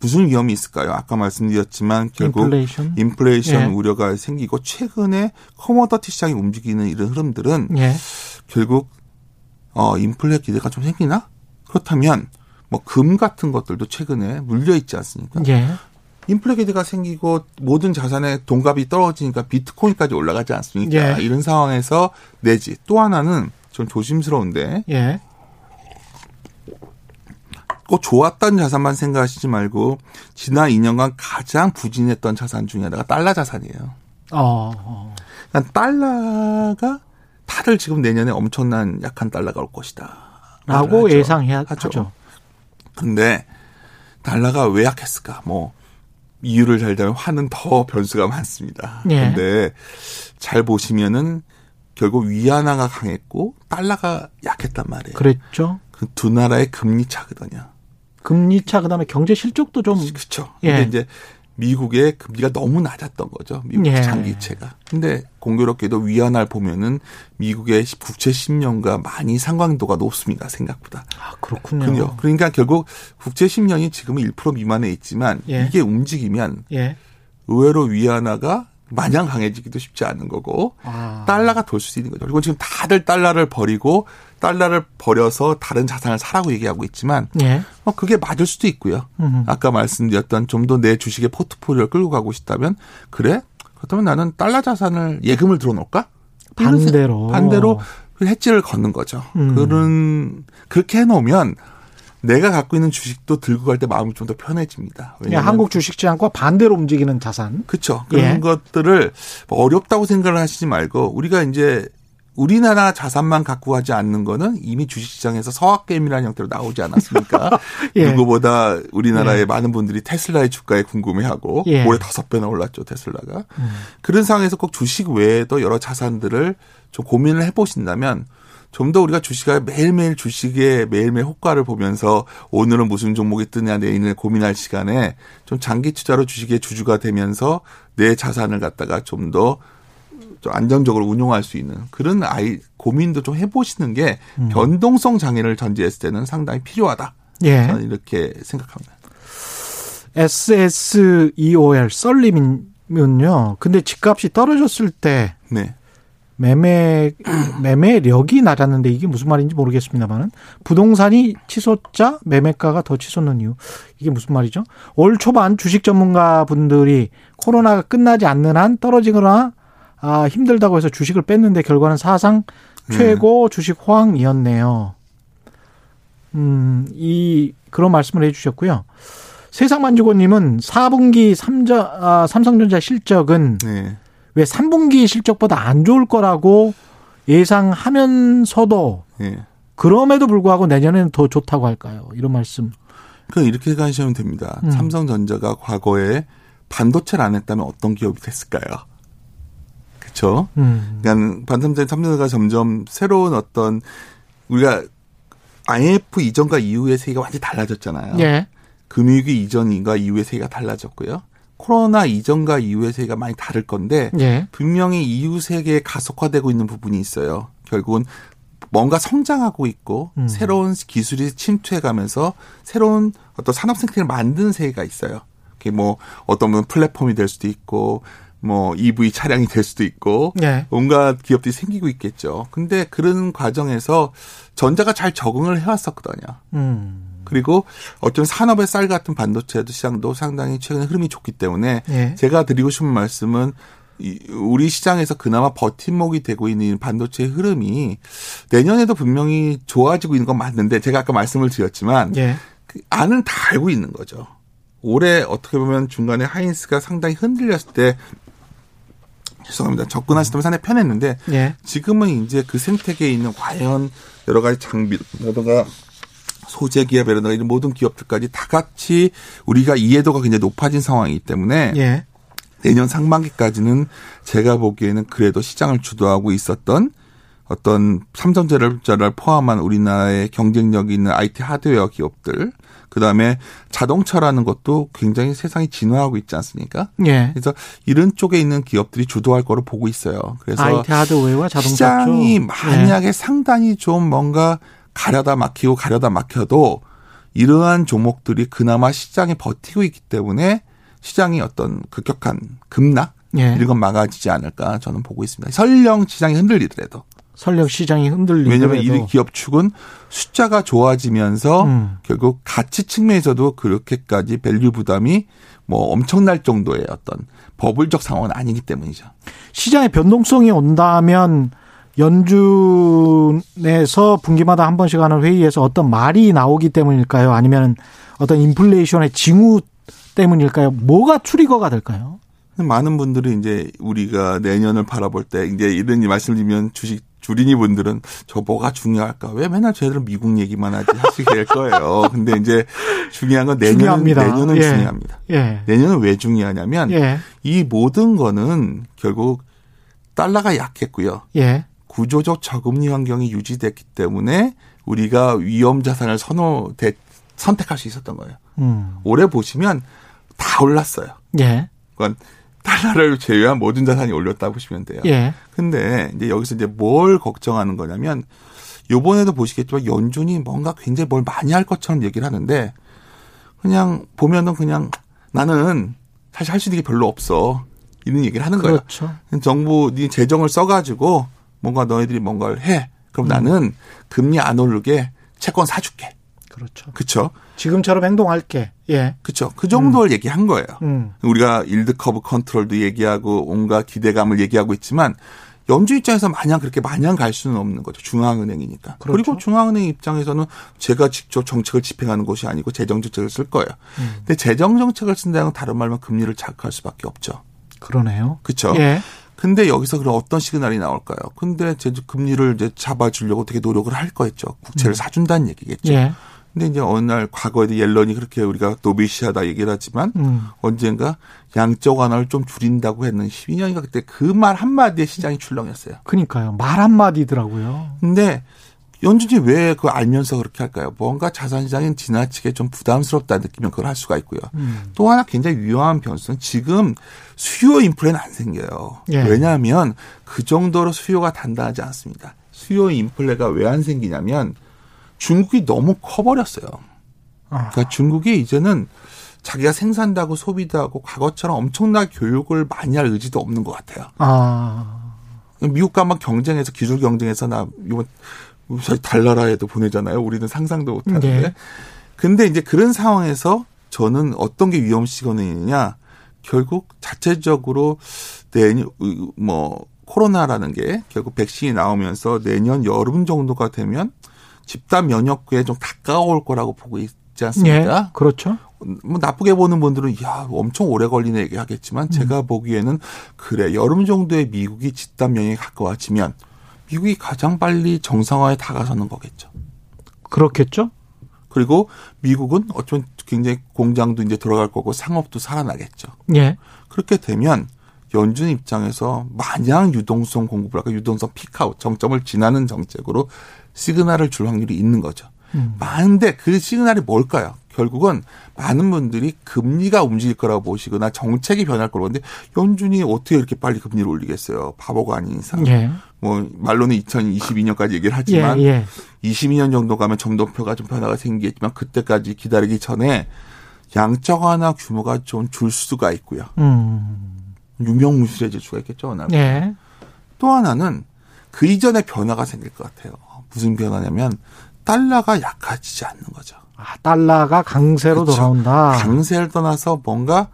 무슨 위험이 있을까요? 아까 말씀드렸지만 결국 인플레이션, 인플레이션 예. 우려가 생기고 최근에 커머더티 시장이 움직이는 이런 흐름들은 예. 결국 어 인플레 기대가 좀 생기나? 그렇다면 뭐 금 같은 것들도 최근에 물려 있지 않습니까? 예. 인플레 기대가 생기고 모든 자산의 돈값이 떨어지니까 비트코인까지 올라가지 않습니까? 예. 이런 상황에서 내지 또 하나는 좀 조심스러운데. 예. 꼭 좋았던 자산만 생각하시지 말고 지난 2년간 가장 부진했던 자산 중에 하나가 달러 자산이에요. 어. 어. 그러니까 달러가 다들 지금 내년에 엄청난 약한 달러가 올 것이다. 라고 예상해야 하죠. 근데 달러가 왜 약했을까? 뭐 이유를 잘 되면 화는 더 변수가 많습니다. 예. 근데 잘 보시면은 결국 위안화가 강했고 달러가 약했단 말이에요. 그랬죠. 그 두 나라의 금리 차거든요. 금리 차 그다음에 경제 실적도 좀 그렇죠. 예. 근데 이제 미국의 금리가 너무 낮았던 거죠. 미국 예. 장기채가. 근데 공교롭게도 위안화를 보면은 미국의 국채 10년과 많이 상관도가 높습니다. 생각보다. 아, 그렇군요. 그러니까 결국 국채 10년이 지금은 1% 미만에 있지만 예. 이게 움직이면 예. 의외로 위안화가 마냥 강해지기도 쉽지 않은 거고 아. 달러가 돌수 있는 거죠. 그리고 지금 다들 달러를 버리고 달러를 버려서 다른 자산을 사라고 얘기하고 있지만 예. 어, 그게 맞을 수도 있고요. 음흠. 아까 말씀드렸던 좀 더 내 주식의 포트폴리오를 끌고 가고 싶다면 그래? 그렇다면 나는 달러 자산을 예금을 들어놓을까? 반대로 반대로 해지를 걷는 거죠. 음. 그런 그렇게 해놓으면 내가 갖고 있는 주식도 들고 갈 때 마음이 좀 더 편해집니다. 왜냐하면 한국 주식시장과 반대로 움직이는 자산. 그렇죠. 그런 예. 것들을 어렵다고 생각을 하시지 말고 우리가 이제 우리나라 자산만 갖고 가지 않는 거는 이미 주식시장에서 서학게임이라는 형태로 나오지 않았습니까? *laughs* 예. 누구보다 우리나라의 예. 많은 분들이 테슬라의 주가에 궁금해하고 예. 올해 다섯 배나 올랐죠 테슬라가. 음. 그런 상황에서 꼭 주식 외에도 여러 자산들을 좀 고민을 해보신다면 좀더 우리가 주식을 매일매일 주식의 매일매일 효과를 보면서 오늘은 무슨 종목이 뜨냐 내일은 고민할 시간에 좀 장기 투자로 주식의 주주가 되면서 내 자산을 갖다가 좀더 좀 안정적으로 운용할 수 있는 그런 아이 고민도 좀 해보시는 게 음. 변동성 장애를 전제했을 때는 상당히 필요하다. 예. 저는 이렇게 생각합니다. SSEOL 썰림은요. 근데 집값이 떨어졌을 때 네. 매매 *clears throat* 매매력이 낮았는데 이게 무슨 말인지 모르겠습니다만은 부동산이 치솟자 매매가가 더 치솟는 이유 이게 무슨 말이죠? 올 초반 주식 전문가 분들이 코로나가 끝나지 않는 한 떨어지거나 아, 힘들다고 해서 주식을 뺐는데 결과는 사상 최고 네. 주식 호황이었네요. 음, 이 그런 말씀을 해 주셨고요. 세상만주고님은 4분기 삼자, 아, 삼성전자 실적은 네. 왜 3분기 실적보다 안 좋을 거라고 예상하면서도 네. 그럼에도 불구하고 내년에는 더 좋다고 할까요? 이런 말씀. 그 이렇게 가시면 됩니다. 음. 삼성전자가 과거에 반도체를 안 했다면 어떤 기업이 됐을까요? 그렇죠. 음. 그러니까 반도체 삼성전자가 점점 새로운 어떤 우리가 IMF 이전과 이후의 세계가 완전히 달라졌잖아요. 예. 금융위기 이전과 이후의 세계가 달라졌고요. 코로나 이전과 이후의 세계가 많이 다를 건데 예. 분명히 이후 세계에 가속화되고 있는 부분이 있어요. 결국은 뭔가 성장하고 있고 음. 새로운 기술이 침투해가면서 새로운 어떤 산업 생태를 만드는 세계가 있어요. 그게 뭐 어떤 분 플랫폼이 될 수도 있고 뭐 EV 차량이 될 수도 있고 네. 온갖 기업들이 생기고 있겠죠. 근데 그런 과정에서 전자가 잘 적응을 해왔었거든요. 음. 그리고 어쩌면 산업의 쌀 같은 반도체도 시장도 상당히 최근에 흐름이 좋기 때문에 네. 제가 드리고 싶은 말씀은 우리 시장에서 그나마 버팀목이 되고 있는 반도체 흐름이 내년에도 분명히 좋아지고 있는 건 맞는데 제가 아까 말씀을 드렸지만 예. 그 안은 다 알고 있는 거죠. 올해 어떻게 보면 중간에 하인스가 상당히 흔들렸을 때 죄송합니다. 접근하시다면 상당히 편했는데 예. 지금은 이제 그 생태계에 있는 과연 여러 가지 장비라든가 소재 기업이라든가 이런 모든 기업들까지 다 같이 우리가 이해도가 굉장히 높아진 상황이기 때문에 예. 내년 상반기까지는 제가 보기에는 그래도 시장을 주도하고 있었던 어떤 삼성전자를 포함한 우리나라의 경쟁력 있는 IT 하드웨어 기업들 그다음에 자동차라는 것도 굉장히 세상이 진화하고 있지 않습니까? 예. 그래서 이런 쪽에 있는 기업들이 주도할 거로 보고 있어요. 그래서 IT 하드웨어와 자동차 시장이 쪽. 만약에 예. 상당히 좀 뭔가 가려다 막히고 가려다 막혀도 이러한 종목들이 그나마 시장에 버티고 있기 때문에 시장이 어떤 급격한 급락 예. 이런 건 막아지지 않을까 저는 보고 있습니다. 설령 시장이 흔들리더라도. 설령 시장이 흔들리더라도. 왜냐하면 이 기업 축은 숫자가 좋아지면서 음. 결국 가치 측면에서도 그렇게까지 value 부담이 뭐 엄청날 정도의 어떤 버블적 상황은 아니기 때문이죠. 시장의 변동성이 온다면 연준에서 분기마다 한 번씩 하는 회의에서 어떤 말이 나오기 때문일까요? 아니면 어떤 인플레이션의 징후 때문일까요? 뭐가 트리거가 될까요? 많은 분들이 이제 우리가 내년을 바라볼 때 이제 이런 말씀드리면 주식 주린이 분들은 저 뭐가 중요할까? 왜 맨날 저희들은 미국 얘기만 하지 하시게 될 거예요. *laughs* 근데 이제 중요한 건 내년은 내년은 예. 중요합니다. 예. 내년은 왜 중요하냐면 예. 이 모든 거는 결국 달러가 약했고요. 예. 구조적 저금리 환경이 유지됐기 때문에 우리가 위험 자산을 선호 선택할 수 있었던 거예요. 음. 올해 보시면 다 올랐어요. 예. 그러니까 달러를 제외한 모든 자산이 올렸다 고 보시면 돼요. 예. 근데 이제 여기서 이제 뭘 걱정하는 거냐면 요번에도 보시겠지만 연준이 뭔가 굉장히 뭘 많이 할 것처럼 얘기를 하는데 그냥 보면은 그냥 나는 사실 할 수 있는 게 별로 없어. 이런 얘기를 하는 그렇죠. 거예요. 정부 네 재정을 써 가지고 뭔가 너희들이 뭔가를 해. 그럼 음. 나는 금리 안 오르게 채권 사줄게. 그렇죠. 그렇죠. 지금처럼 행동할게. 예. 그렇죠. 그 정도를 음. 얘기한 거예요. 음. 우리가 yield curve control도 얘기하고 온갖 기대감을 얘기하고 있지만 연주 입장에서 마냥 그렇게 마냥 갈 수는 없는 거죠. 중앙은행이니까. 그렇죠. 그리고 중앙은행 입장에서는 제가 직접 정책을 집행하는 것이 아니고 재정 정책을 쓸 거예요. 음. 근데 재정 정책을 쓴다는 건 다른 말로 금리를 자극할 수밖에 없죠. 그러네요. 그렇죠. 예. 근데 여기서 그럼 어떤 시그널이 나올까요? 근데 제 금리를 이제 잡아주려고 되게 노력을 할 거겠죠. 국채를 음. 사준다는 얘기겠죠. 예. 근데 이제 어느 날 과거에도 옐런이 그렇게 우리가 노비시하다 얘기를 하지만 음. 언젠가 양적 완화를 좀 줄인다고 했는 12년인가 그때 그 말 한마디에 시장이 출렁였어요. 그러니까요. 말 한마디더라고요. 근데 연준이 왜 그걸 알면서 그렇게 할까요? 뭔가 자산시장이 지나치게 좀 부담스럽다 느끼면 그걸 할 수가 있고요. 음. 또 하나 굉장히 위험한 변수는 지금 수요 인플레는 안 생겨요. 예. 왜냐하면 그 정도로 수요가 단단하지 않습니다. 수요 인플레가 왜 안 생기냐면 중국이 너무 커버렸어요. 아. 그러니까 중국이 이제는 자기가 생산도 하고 소비도 하고 과거처럼 엄청난 교육을 많이 할 의지도 없는 것 같아요. 아. 미국과 막 경쟁해서 기술 경쟁해서 나 이번 달나라에도 보내잖아요. 우리는 상상도 못 하는데. 네. 근데 이제 그런 상황에서 저는 어떤 게 위험 시그널이냐 결국 자체적으로 내년 뭐 코로나라는 게 결국 백신이 나오면서 내년 여름 정도가 되면 집단 면역구에 좀 가까울 거라고 보고 있지 않습니까? 예, 그렇죠. 뭐 나쁘게 보는 분들은 야 엄청 오래 걸리네 얘기하겠지만 음. 제가 보기에는 그래 여름 정도에 미국이 집단 면역에 가까워지면 미국이 가장 빨리 정상화에 다가서는 거겠죠. 그렇겠죠. 그리고 미국은 어쩌면 굉장히 공장도 이제 들어갈 거고 상업도 살아나겠죠. 예. 그렇게 되면 연준 입장에서 마냥 유동성 공급을 하고 유동성 피크아웃 정점을 지나는 정책으로 시그널을 줄 확률이 있는 거죠. 음. 많은데 그 시그널이 뭘까요? 결국은 많은 분들이 금리가 움직일 거라고 보시거나 정책이 변할 거라고 하는데 연준이 어떻게 이렇게 빨리 금리를 올리겠어요? 바보가 아닌 이상. 예. 뭐 말로는 2022년까지 얘기를 하지만 예, 예. 22년 정도 가면 점도표가 좀 변화가 생기겠지만 그때까지 기다리기 전에 양적 완화 규모가 좀 줄 수가 있고요. 음. 유명무실해질 수가 있겠죠. 예. 또 하나는 그 이전에 변화가 생길 것 같아요. 무슨 변화냐면 달러가 약해지지 않는 거죠. 아, 달러가 강세로 그렇죠. 돌아온다. 강세를 떠나서 뭔가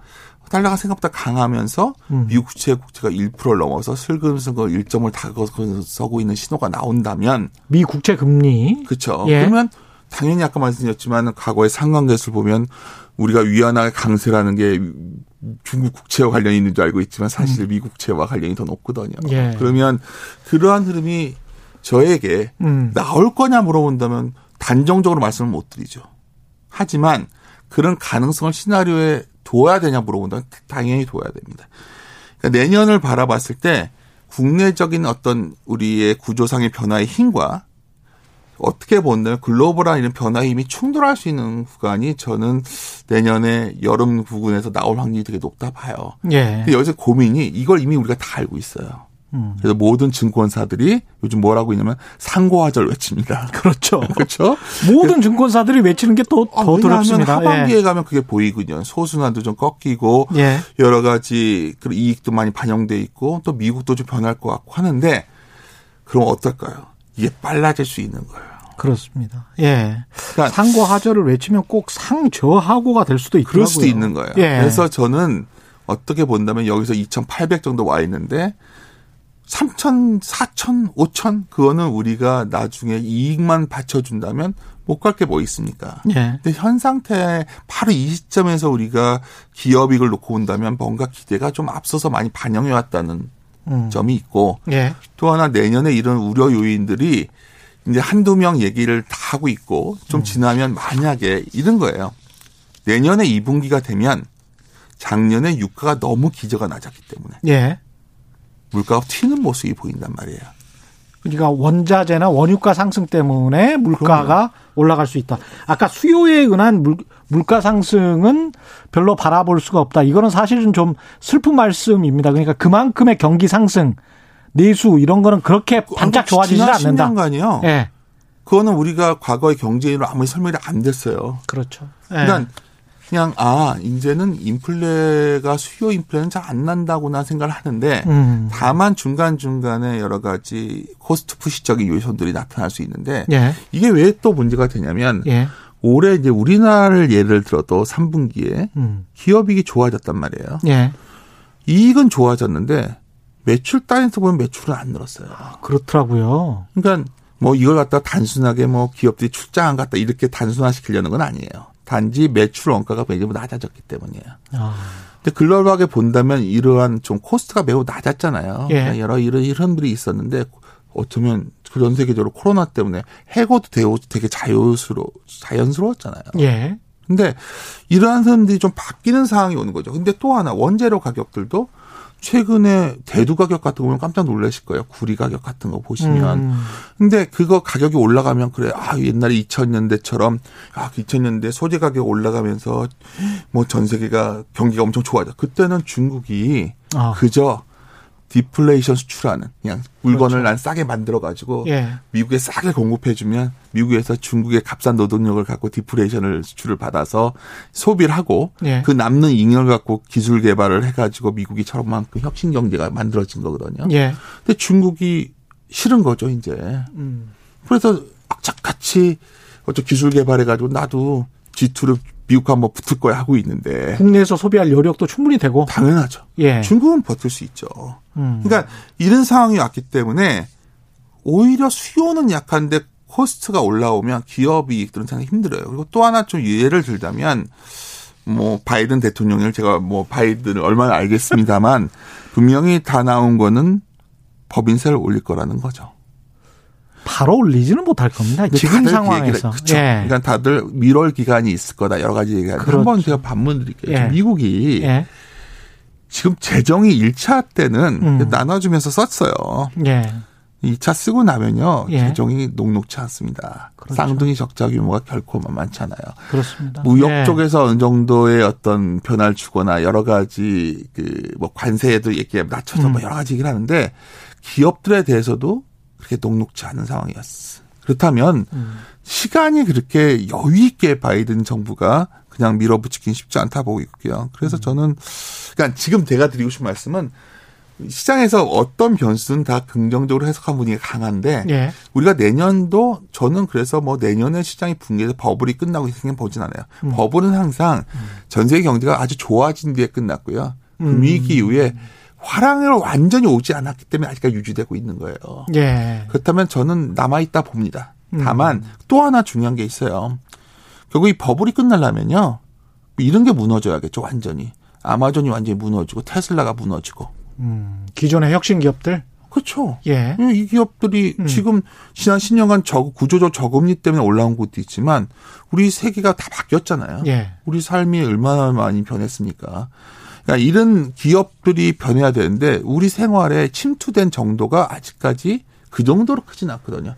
달러가 생각보다 강하면서 음. 미국 국채 국채가 1%를 넘어서 슬금슬금 1점을 다가서고 있는 신호가 나온다면 미 국채 금리 그렇죠. 예. 그러면 당연히 아까 말씀드렸지만 과거의 상관계수를 보면 우리가 위안화의 강세라는 게 중국 국채와 관련이 있는 줄 알고 있지만 사실 음. 미국 국채와 관련이 더 높거든요. 예. 그러면 그러한 흐름이 저에게 음. 나올 거냐 물어본다면 단정적으로 말씀을 못 드리죠. 하지만 그런 가능성을 시나리오에 둬야 되냐 물어본다면 당연히 둬야 됩니다. 그러니까 내년을 바라봤을 때 국내적인 어떤 우리의 구조상의 변화의 힘과 어떻게 본다면 글로벌한 이런 변화의 힘이 충돌할 수 있는 구간이 저는 내년에 여름 부근에서 나올 확률이 되게 높다 봐요. 예. 근데 여기서 고민이 이걸 이미 우리가 다 알고 있어요. 음. 그래서 모든 증권사들이 요즘 뭐라고 있냐면 상고하절 외칩니다. *laughs* 그렇죠. *laughs* 그렇죠. 모든 증권사들이 외치는 게 또더 아, 두렵습니다. 하반기에 예. 가면 그게 보이거든요. 소순환도 좀 꺾이고 예. 여러 가지 그 이익도 많이 반영돼 있고 또 미국도 좀 변할 것 같고 하는데 그럼 어떨까요? 이게 빨라질 수 있는 거예요. 그렇습니다. 예. 그러니까 상고 하절을 외치면 꼭 상저하고가 될 수도 있더라고요. 그럴 수도 있는 거예요. 예. 그래서 저는 어떻게 본다면 여기서 2,800 정도 와 있는데 3천, 4천, 5천 그거는 우리가 나중에 이익만 받쳐준다면 못 갈 게 뭐 있습니까? 예. 근데 현 상태 바로 이 시점에서 우리가 기업 이익을 놓고 온다면 뭔가 기대가 좀 앞서서 많이 반영해 왔다는 음. 점이 있고 예. 또 하나 내년에 이런 우려 요인들이 이제 한두 명 얘기를 다 하고 있고 좀 음. 지나면 만약에 이런 거예요. 내년에 2분기가 되면 작년에 유가가 너무 기저가 낮았기 때문에 예. 물가가 튀는 모습이 보인단 말이에요. 그러니까 원자재나 원유가 상승 때문에 물가가 그럼요. 올라갈 수 있다. 아까 수요에 의한 물, 물가 상승은 별로 바라볼 수가 없다. 이거는 사실은 좀 슬픈 말씀입니다. 그러니까 그만큼의 경기 상승, 내수 이런 거는 그렇게 반짝 좋아지지 않는다. 10년간이요. 예. 그거는 우리가 과거의 경제 이론으로 아무리 설명이 안 됐어요. 그렇죠. 예. 그러니까 그냥 아 이제는 인플레가 수요 인플레는 잘 안 난다고나 생각을 하는데 음. 다만 중간 중간에 여러 가지 cost push적인 요소들이 나타날 수 있는데 예. 이게 왜 또 문제가 되냐면 예. 올해 이제 우리나라를 예를 들어도 3분기에 음. 기업이익이 좋아졌단 말이에요. 예. 이익은 좋아졌는데 매출 따에서 보면 매출은 안 늘었어요. 아, 그렇더라고요. 그러니까 뭐 이걸 갖다 단순하게 뭐 기업들이 출장 안 갔다 이렇게 단순화시키려는 건 아니에요. 단지 매출 원가가 매우 낮아졌기 때문이에요. 아. 근데 글로벌하게 본다면 이러한 좀 코스트가 매우 낮았잖아요. 예. 그러니까 여러 이런 이런들이 있었는데 어쩌면 전 세계적으로 코로나 때문에 해고도 되고 되게 자유스러 자연스러웠잖아요. 예. 근데 이러한 사람들이 좀 바뀌는 상황이 오는 거죠. 근데 또 하나 원재료 가격들도 최근에 대두 가격 같은 거 보면 깜짝 놀라실 거예요. 구리 가격 같은 거 보시면. 음. 근데 그거 가격이 올라가면 그래. 아, 옛날에 2000년대처럼 아, 2000년대 소재 가격 올라가면서 뭐 전 세계가 경기가 엄청 좋아져. 그때는 중국이 아. 그저 디플레이션 수출하는 그냥 물건을 그렇죠. 난 싸게 만들어 가지고 예. 미국에 싸게 공급해 주면 미국에서 중국의 값싼 노동력을 갖고 디플레이션을 수출을 받아서 소비를 하고 예. 그 남는 잉여를 갖고 기술 개발을 해 가지고 미국이 저만큼 혁신 경제가 만들어진 거거든요. 예. 근데 중국이 싫은 거죠, 이제. 음. 그래서 악착같이 어쩌 기술 개발해 가지고 나도 G2를 미국 한번 붙을 거야 하고 있는데 국내에서 소비할 여력도 충분히 되고 당연하죠. 예. 중국은 버틸 수 있죠. 음. 그러니까 이런 상황이 왔기 때문에 오히려 수요는 약한데 코스트가 올라오면 기업 이익들은 상당히 힘들어요. 그리고 또 하나 좀 예를 들자면 뭐 바이든 대통령을 제가 뭐 바이든을 얼마나 알겠습니다만 *laughs* 분명히 다 나온 거는 법인세를 올릴 거라는 거죠. 바로 올리지는 못할 겁니다. 지금 상황에서. 그렇죠. 예. 그러니까 다들 미월 기간이 있을 거다 여러 가지 얘기가 그렇죠. 한번 제가 반문 드릴게요. 예. 미국이 예. 지금 재정이 1차 때는 음. 나눠주면서 썼어요. 예. 2차 쓰고 나면요. 예. 재정이 녹록치 않습니다. 그렇죠. 쌍둥이 적자 규모가 결코 만만치 않아요. 그렇습니다. 무역 예. 쪽에서 어느 정도의 어떤 변화를 주거나 여러 가지 그 뭐 관세에도 얘기 낮춰서 뭐 음. 뭐 여러 가지 얘기를 하는데 기업들에 대해서도 그렇게 녹록지 않은 상황이었어. 그렇다면 음. 시간이 그렇게 여유 있게 바이든 정부가 그냥 밀어붙이긴 쉽지 않다 보고 있고요. 그래서 음. 저는 그러니까 지금 제가 드리고 싶은 말씀은 시장에서 어떤 변수는 다 긍정적으로 해석한 분위기가 강한데 예. 우리가 내년도 저는 그래서 뭐 내년에 시장이 붕괴해서 버블이 끝나고 생각 보진 않아요. 음. 버블은 항상 음. 전 세계 경제가 아주 좋아진 뒤에 끝났고요. 금위기 음. 이후에 화랑으로 완전히 오지 않았기 때문에 아직까지 유지되고 있는 거예요. 예. 그렇다면 저는 남아있다 봅니다. 다만 음. 또 하나 중요한 게 있어요. 결국 이 버블이 끝나려면요. 이런 게 무너져야겠죠, 완전히. 아마존이 완전히 무너지고 테슬라가 무너지고. 음, 기존의 혁신 기업들? 그렇죠. 예. 이 기업들이 음. 지금 지난 10년간 저 구조적 저금리 때문에 올라온 것도 있지만 우리 세계가 다 바뀌었잖아요. 예. 우리 삶이 얼마나 많이 변했습니까? 그러니까 이런 기업들이 변해야 되는데 우리 생활에 침투된 정도가 아직까지 그 정도로 크진 않거든요.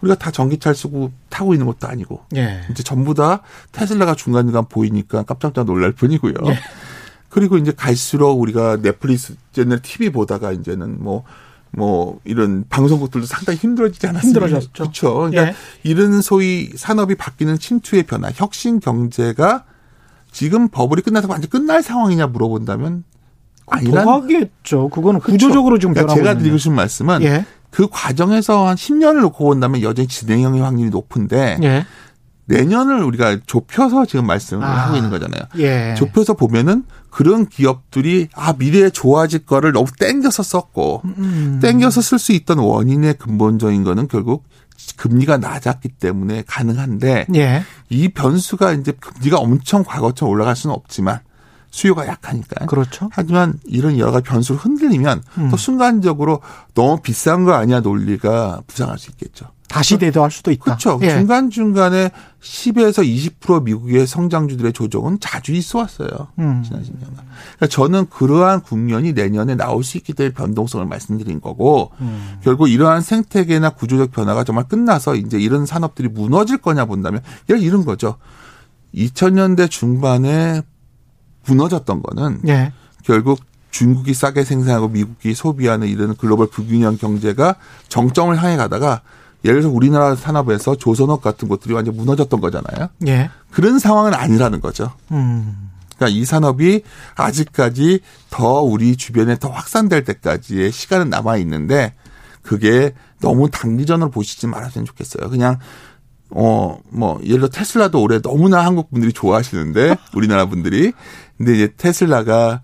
우리가 다 전기차를 쓰고 타고 있는 것도 아니고 예. 이제 전부 다 테슬라가 중간중간 보이니까 깜짝깜짝 놀랄 뿐이고요. 예. 그리고 이제 갈수록 우리가 넷플릭스 옛날 TV 보다가 이제는 뭐뭐 뭐 이런 방송국들도 상당히 힘들어지지 않았습니까? 힘들어졌죠. 그렇죠. 그러니까 예. 이런 소위 산업이 바뀌는 침투의 변화, 혁신 경제가 지금 버블이 끝나서 완전 끝날 상황이냐 물어본다면 아니란 하겠죠. 그거는 구조적으로 좀 그러니까 제가 드리고 싶은 말씀은 예. 그 과정에서 한 10년을 놓고 본다면 여전히 진행형의 확률이 높은데 예. 내년을 우리가 좁혀서 지금 말씀을 아, 하고 있는 거잖아요. 예. 좁혀서 보면은 그런 기업들이 아 미래에 좋아질 거를 너무 땡겨서 썼고 음. 땡겨서 쓸 수 있던 원인의 근본적인 거는 결국 금리가 낮았기 때문에 가능한데 예. 이 변수가 이제 금리가 엄청 과거처럼 올라갈 수는 없지만 수요가 약하니까. 그렇죠. 하지만 이런 여러 가지 변수를 흔들리면 음. 또 순간적으로 너무 비싼 거 아니야 논리가 부상할 수 있겠죠. 다시 대도할 수도 있다. 그렇죠. 예. 중간 중간에 10에서 20% 미국의 성장주들의 조정은 자주 있어 왔어요. 음. 지난 10년간. 그러니까 저는 그러한 국면이 내년에 나올 수 있기 때문에 변동성을 말씀드린 거고 음. 결국 이러한 생태계나 구조적 변화가 정말 끝나서 이제 이런 산업들이 무너질 거냐 본다면 이런 거죠. 2000년대 중반에 무너졌던 거는 예. 결국 중국이 싸게 생산하고 미국이 소비하는 이런 글로벌 불균형 경제가 정점을 향해 가다가 예를 들어서 우리나라 산업에서 조선업 같은 것들이 완전 무너졌던 거잖아요. 예. 그런 상황은 아니라는 거죠. 음. 그러니까 이 산업이 아직까지 더 우리 주변에 더 확산될 때까지의 시간은 남아 있는데 그게 너무 단기전으로 보시지 말았으면 좋겠어요. 그냥 어 뭐 예를 들어 테슬라도 올해 너무나 한국 분들이 좋아하시는데 *laughs* 우리나라 분들이 근데 이제 테슬라가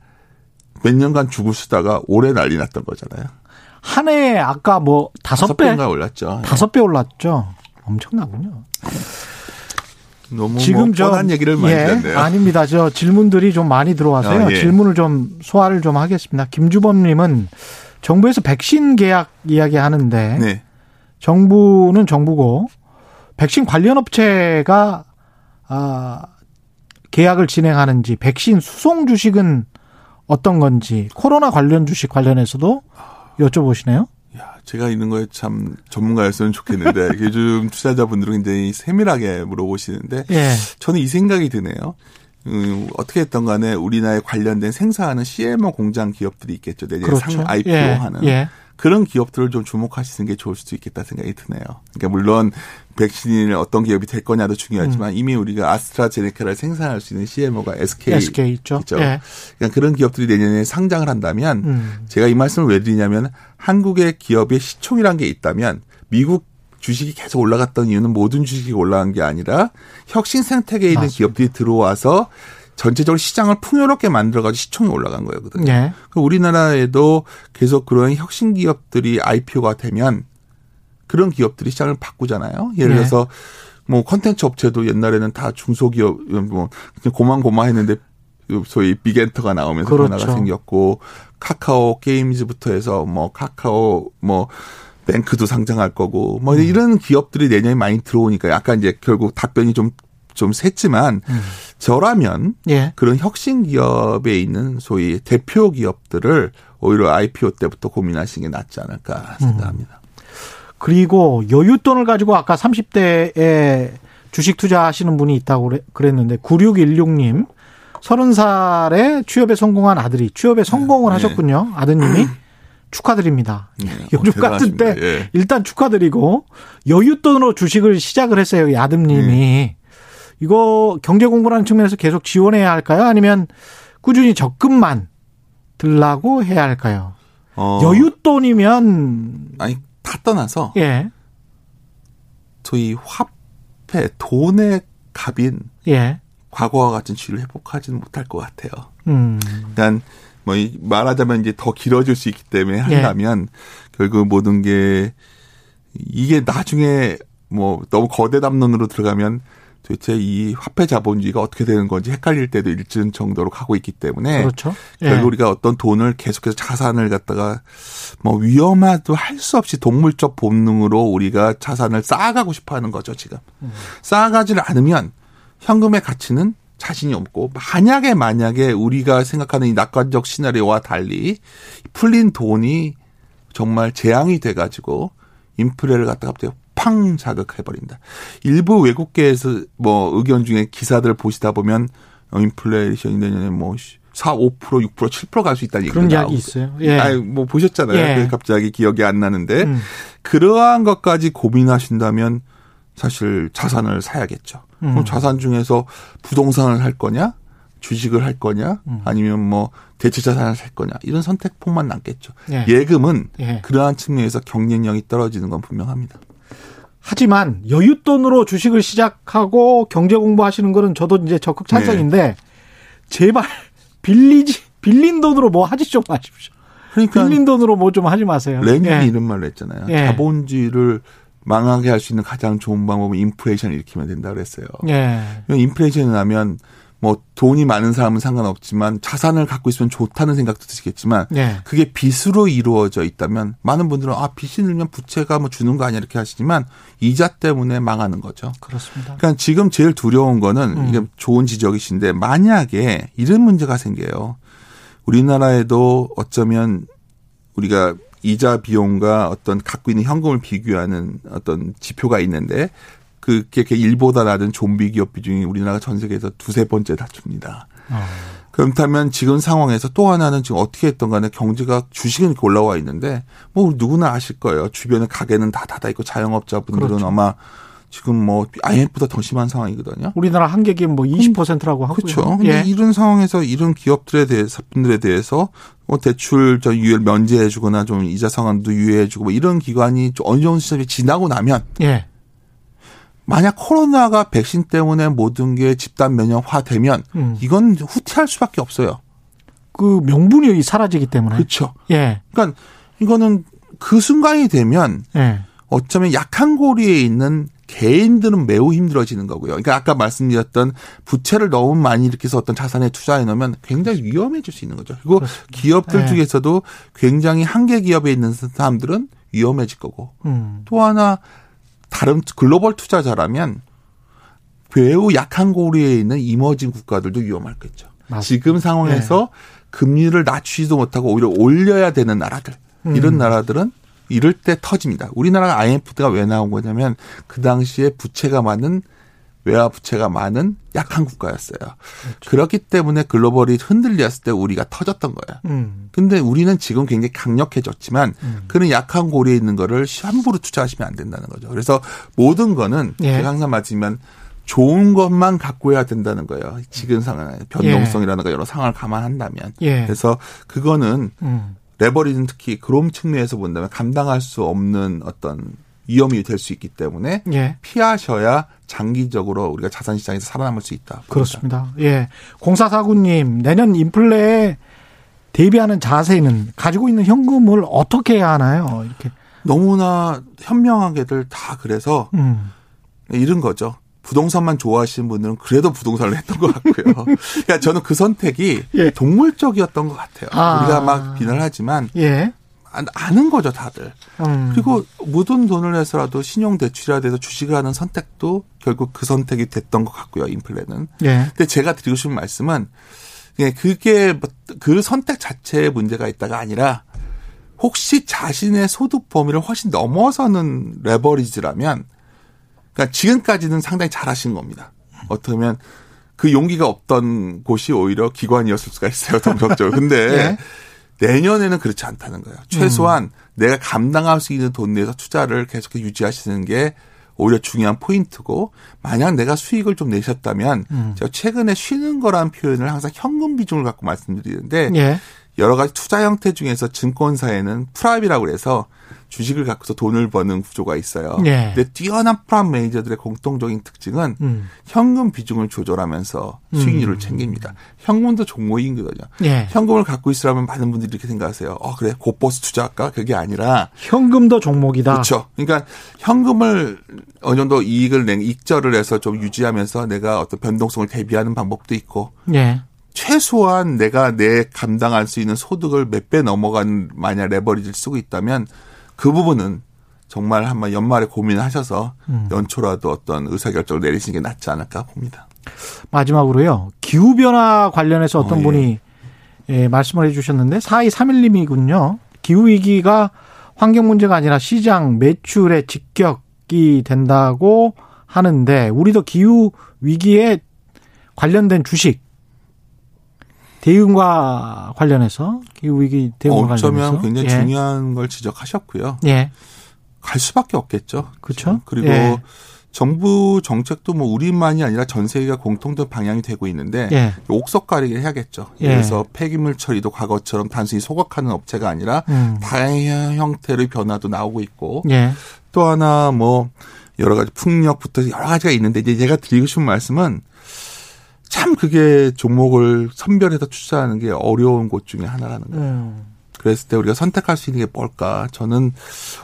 몇 년간 죽을 쓰다가 올해 난리 났던 거잖아요. 한 해에 아까 뭐 다섯 배가 올랐죠. 다섯 배 올랐죠. 엄청나군요. 너무 지금 뭐 뻔한 얘기를 많이 예, 했네요. 아닙니다. 저 질문들이 좀 많이 들어와서요. 아, 예. 질문을 좀 소화를 좀 하겠습니다. 김주범님은 정부에서 백신 계약 이야기 하는데 네. 정부는 정부고 백신 관련 업체가 아 계약을 진행하는지 백신 수송 주식은 어떤 건지 코로나 관련 주식 관련해서도 여쭤보시네요. 야, 제가 있는 거에 참 전문가였으면 좋겠는데 요즘 *laughs* 투자자분들은 굉장히 세밀하게 물어보시는데 예. 저는 이 생각이 드네요. 음, 어떻게 했던 간에 우리나라에 관련된 생산하는 CMO 공장 기업들이 있겠죠. 내년 그렇죠. 상 IPO 예. 하는. 예. 그런 기업들을 좀 주목하시는 게 좋을 수도 있겠다 생각이 드네요. 그러니까 물론 백신이 어떤 기업이 될 거냐도 중요하지만 음. 이미 우리가 아스트라제네카를 생산할 수 있는 CMO가 SK, SK 있죠. 있죠. 예. 그러니까 그런 기업들이 내년에 상장을 한다면 음. 제가 이 말씀을 왜 드리냐면 한국의 기업의 시총이란 게 있다면 미국 주식이 계속 올라갔던 이유는 모든 주식이 올라간 게 아니라 혁신 생태계에 있는 맞습니다. 기업들이 들어와서 전체적으로 시장을 풍요롭게 만들어가지고 시총이 올라간 거거든요. 네. 우리나라에도 계속 그런 혁신 기업들이 IPO가 되면 그런 기업들이 시장을 바꾸잖아요. 예를 네. 들어서 뭐 컨텐츠 업체도 옛날에는 다 중소기업 뭐 고만고만했는데 소위 빅엔터가 나오면서 그렇죠. 변화가 생겼고 카카오 게임즈부터 해서 뭐 카카오 뭐 뱅크도 상장할 거고 뭐 음. 이런 기업들이 내년에 많이 들어오니까 약간 이제 결국 답변이 좀 좀 셌지만 음. 저라면 예. 그런 혁신 기업에 있는 소위 대표 기업들을 오히려 IPO 때부터 고민하시는 게 낫지 않을까 생각합니다. 음. 그리고 여윳돈을 가지고 아까 30대에 주식 투자하시는 분이 있다고 그랬는데 9616님 30살에 취업에 성공한 아들이 취업에 성공을 네. 하셨군요. 아드님이 *clears throat* 축하드립니다. 네, *laughs* 요즘 어, 같은 때 예. 일단 축하드리고 여윳돈으로 주식을 시작을 했어요. 아드님이. 네. 이거 경제 공부라는 측면에서 계속 지원해야 할까요? 아니면 꾸준히 적금만 들라고 해야 할까요? 어. 여윳돈이면 아니 다 떠나서 예. 저희 화폐 돈의 값인 예. 과거와 같은 질을 회복하지는 못할 것 같아요. 음. 일단 뭐 말하자면 이제 더 길어질 수 있기 때문에 예. 한다면 예. 결국 모든 게 이게 나중에 뭐 너무 거대 담론으로 들어가면 도대체 이 화폐 자본주의가 어떻게 되는 건지 헷갈릴 때도 일정 정도로 가고 있기 때문에 그렇죠. 결국 예. 우리가 어떤 돈을 계속해서 자산을 갖다가 뭐 위험하도 할 수 없이 동물적 본능으로 우리가 자산을 쌓아가고 싶어 하는 거죠, 지금. 음. 쌓아가지를 않으면 현금의 가치는 자신이 없고 만약에 만약에 우리가 생각하는 이 낙관적 시나리오와 달리 풀린 돈이 정말 재앙이 돼 가지고 인플레를 갖다가 팡 자극해버린다. 일부 외국계에서 뭐 의견 중에 기사들 보시다 보면 인플레이션이 내년에 뭐 4, 5%, 6%, 7%갈 수 있다는 그런 이야기 있어요. 예. 아니, 뭐 보셨잖아요. 예. 갑자기 기억이 안 나는데 음. 그러한 것까지 고민하신다면 사실 자산을 사야겠죠. 음. 그럼 자산 중에서 부동산을 할 거냐, 주식을 할 거냐, 음. 아니면 뭐 대체 자산을 살 거냐 이런 선택폭만 남겠죠. 예. 금은 예. 그러한 측면에서 경쟁력이 떨어지는 건 분명합니다. 하지만 여윳돈으로 주식을 시작하고 경제 공부하시는 거는 저도 이제 적극 찬성인데 네. 제발 *laughs* 빌리지 빌린 돈으로 뭐 하지 좀 마십시오. 그러니까 빌린 돈으로 뭐 좀 하지 마세요. 레닌이 예. 이런 말을 했잖아요. 예. 자본주의를 망하게 할 수 있는 가장 좋은 방법은 인플레이션을 일으키면 된다 그랬어요. 예. 인플레이션이 나면 뭐 돈이 많은 사람은 상관없지만 자산을 갖고 있으면 좋다는 생각도 드시겠지만 네. 그게 빚으로 이루어져 있다면 많은 분들은 아 빚이 늘면 부채가 뭐 주는 거 아니야 이렇게 하시지만 이자 때문에 망하는 거죠. 그렇습니다. 그러니까 지금 제일 두려운 거는 음. 이게 좋은 지적이신데 만약에 이런 문제가 생겨요. 우리나라에도 어쩌면 우리가 이자 비용과 어떤 갖고 있는 현금을 비교하는 어떤 지표가 있는데 그게 일보다 낮은 좀비 기업 비중이 우리나라가 전 세계에서 두세 번째 다춥니다. 어. 그렇다면 지금 상황에서 또 하나는 지금 어떻게 했던 간에 경제가 주식은 이렇게 올라와 있는데 뭐 누구나 아실 거예요. 주변에 가게는 다 닫아 있고 자영업자분들은 그렇죠. 아마 지금 뭐 IMF보다 더 심한 상황이거든요. 우리나라 한계 기업 뭐 20%라고 하고요. 그렇죠. 근데 예. 이런 상황에서 이런 기업들에 대해서 분들에 대해서 뭐 대출 저 유예 면제해 주거나 좀 이자 상환도 유예해 주고 뭐 이런 기관이 어느 정도 시점이 지나고 나면 예. 만약 코로나가 백신 때문에 모든 게 집단 면역화되면 음. 이건 후퇴할 수밖에 없어요. 그 명분이 사라지기 때문에. 그렇죠. 예. 그러니까 이거는 그 순간이 되면 예. 어쩌면 약한 고리에 있는 개인들은 매우 힘들어지는 거고요. 그러니까 아까 말씀드렸던 부채를 너무 많이 일으켜서 어떤 자산에 투자해 놓으면 굉장히 위험해질 수 있는 거죠. 그리고 그렇습니다. 기업들 네. 중에서도 굉장히 한계 기업에 있는 사람들은 위험해질 거고 음. 또 하나 다른 글로벌 투자자라면 매우 약한 고리에 있는 이머징 국가들도 위험할겠죠. 맞습니다. 지금 상황에서 네. 금리를 낮추지도 못하고 오히려 올려야 되는 나라들 음. 이런 나라들은 이럴 때 터집니다. 우리나라가 IMF가 왜 나온 거냐면 그 당시에 부채가 많은 외화 부채가 많은 약한 국가였어요. 그렇죠. 그렇기 때문에 글로벌이 흔들렸을 때 우리가 터졌던 거예요. 음. 근데 우리는 지금 굉장히 강력해졌지만 음. 그런 약한 고리에 있는 거를 함부로 투자하시면 안 된다는 거죠. 그래서 모든 거는 예. 제가 항상 말씀지만 좋은 것만 갖고 해야 된다는 거예요. 지금 변동성이라든가 예. 여러 상황을 감안한다면. 예. 그래서 그거는 음. 레버리는 특히 그런 측면에서 본다면 감당할 수 없는 어떤 위험이 될 수 있기 때문에 예. 피하셔야 장기적으로 우리가 자산 시장에서 살아남을 수 있다. 봅니다. 그렇습니다. 예. 공사사구님 내년 인플레에 대비하는 자세는 가지고 있는 현금을 어떻게 해야 하나요? 이렇게 너무나 현명하게들 다 그래서 음. 이런 거죠. 부동산만 좋아하시는 분들은 그래도 부동산을 했던 것 같고요. *laughs* 그러니까 저는 그 선택이 예. 동물적이었던 것 같아요. 아. 우리가 막 비난을 하지만 예. 아는 거죠, 다들. 음. 그리고 묻은 돈을 내서라도 신용 대출이라 돼서 주식을 하는 선택도 결국 그 선택이 됐던 것 같고요, 인플레는. 예. 근데 제가 드리고 싶은 말씀은 그게 뭐그 선택 자체에 문제가 있다가 아니라 혹시 자신의 소득 범위를 훨씬 넘어서는 레버리지라면 그러니까 지금까지는 상당히 잘하신 겁니다. 어떻게 보면 그 용기가 없던 곳이 오히려 기관이었을 수가 있어요, *laughs* 동력적으로. 근데 예. 내년에는 그렇지 않다는 거예요. 최소한 음. 내가 감당할 수 있는 돈 내에서 투자를 계속 유지하시는 게 오히려 중요한 포인트고 만약 내가 수익을 좀 내셨다면 음. 제가 최근에 쉬는 거라는 표현을 항상 현금 비중을 갖고 말씀드리는데 예. 여러 가지 투자 형태 중에서 증권사에는 프랍이라고 그래서 주식을 갖고서 돈을 버는 구조가 있어요. 예. 근데 뛰어난 프랍 매니저들의 공통적인 특징은 음. 현금 비중을 조절하면서 수익률을 음. 챙깁니다. 현금도 종목인 거죠. 예. 현금을 갖고 있으라면 많은 분들이 이렇게 생각하세요. 어 그래 고버스 투자할까? 그게 아니라 현금도 종목이다. 그렇죠. 그러니까 현금을 어느 정도 이익을 낸 익절을 해서 좀 유지하면서 내가 어떤 변동성을 대비하는 방법도 있고 예. 최소한 내가 내 감당할 수 있는 소득을 몇 배 넘어간 만약 레버리지를 쓰고 있다면 그 부분은 정말 한번 연말에 고민을 하셔서 음. 연초라도 어떤 의사결정을 내리시는 게 낫지 않을까 봅니다. 마지막으로요. 기후변화 관련해서 어떤 어, 예. 분이 예, 말씀을 해 주셨는데 4231님이군요. 기후위기가 환경 문제가 아니라 시장 매출에 직격이 된다고 하는데 우리도 기후 위기에 관련된 주식 대응과 관련해서 기후 위기 대응과 관련해서 어쩌면 굉장히 예. 중요한 걸 지적하셨고요. 예. 갈 수밖에 없겠죠. 그렇죠. 그리고 예. 정부 정책도 뭐 우리만이 아니라 전 세계가 공통된 방향이 되고 있는데 예. 옥석 가리기를 해야겠죠. 예. 그래서 폐기물 처리도 과거처럼 단순히 소각하는 업체가 아니라 음. 다양한 형태의 변화도 나오고 있고 예. 또 하나 뭐 여러 가지 풍력부터 여러 가지가 있는데 이제 제가 드리고 싶은 말씀은 참 그게 종목을 선별해서 투자하는 게 어려운 곳 중에 하나라는 거예요. 음. 그랬을 때 우리가 선택할 수 있는 게 뭘까? 저는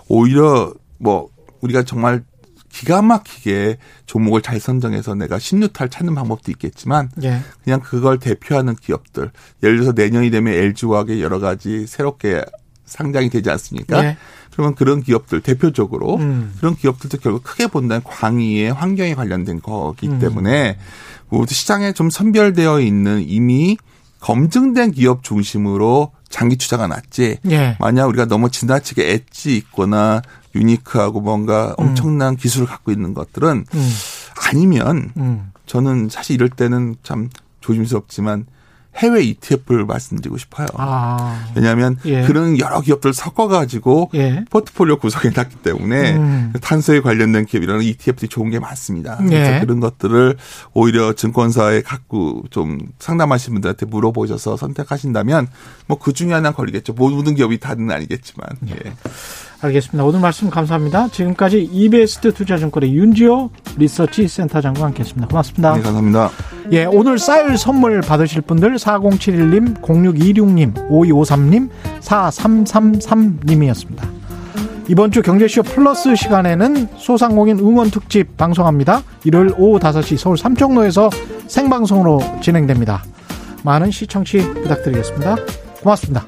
오히려 뭐 우리가 정말 기가 막히게 종목을 잘 선정해서 내가 신유탈 찾는 방법도 있겠지만 예. 그냥 그걸 대표하는 기업들 예를 들어서 내년이 되면 LG화학의 여러 가지 새롭게 상장이 되지 않습니까? 예. 그러면 그런 기업들 대표적으로 음. 그런 기업들도 결국 크게 본다면 광의의 환경에 관련된 거기 음. 때문에 모두 시장에 좀 선별되어 있는 이미 검증된 기업 중심으로 장기 투자가 낫지. 예. 만약 우리가 너무 지나치게 엣지 있거나 유니크하고 뭔가 음. 엄청난 음. 기술을 갖고 있는 것들은 음. 아니면 음. 저는 사실 이럴 때는 참 조심스럽지만 해외 ETF를 말씀드리고 싶어요. 아. 왜냐하면 예. 그런 여러 기업들 섞어가지고 예. 포트폴리오 구성해 놨기 때문에 음. 탄소에 관련된 기업이라는 ETF들이 좋은 게 많습니다. 예. 그래서 그런 것들을 오히려 증권사에 갖고 좀 상담하신 분들한테 물어보셔서 선택하신다면 뭐 그 중에 하나 걸리겠죠. 모든 기업이 다는 아니겠지만. 예. 알겠습니다. 오늘 말씀 감사합니다. 지금까지 이베스트 투자증권의 윤지호 리서치 센터장과 함께했습니다. 고맙습니다. 네, 감사합니다. 예, 오늘 쌀 선물 받으실 분들 4071님, 0626님, 5253님, 4333님이었습니다. 이번 주 경제쇼 플러스 시간에는 소상공인 응원 특집 방송합니다. 일요일 오후 5시 서울 삼청로에서 생방송으로 진행됩니다. 많은 시청치 부탁드리겠습니다. 고맙습니다.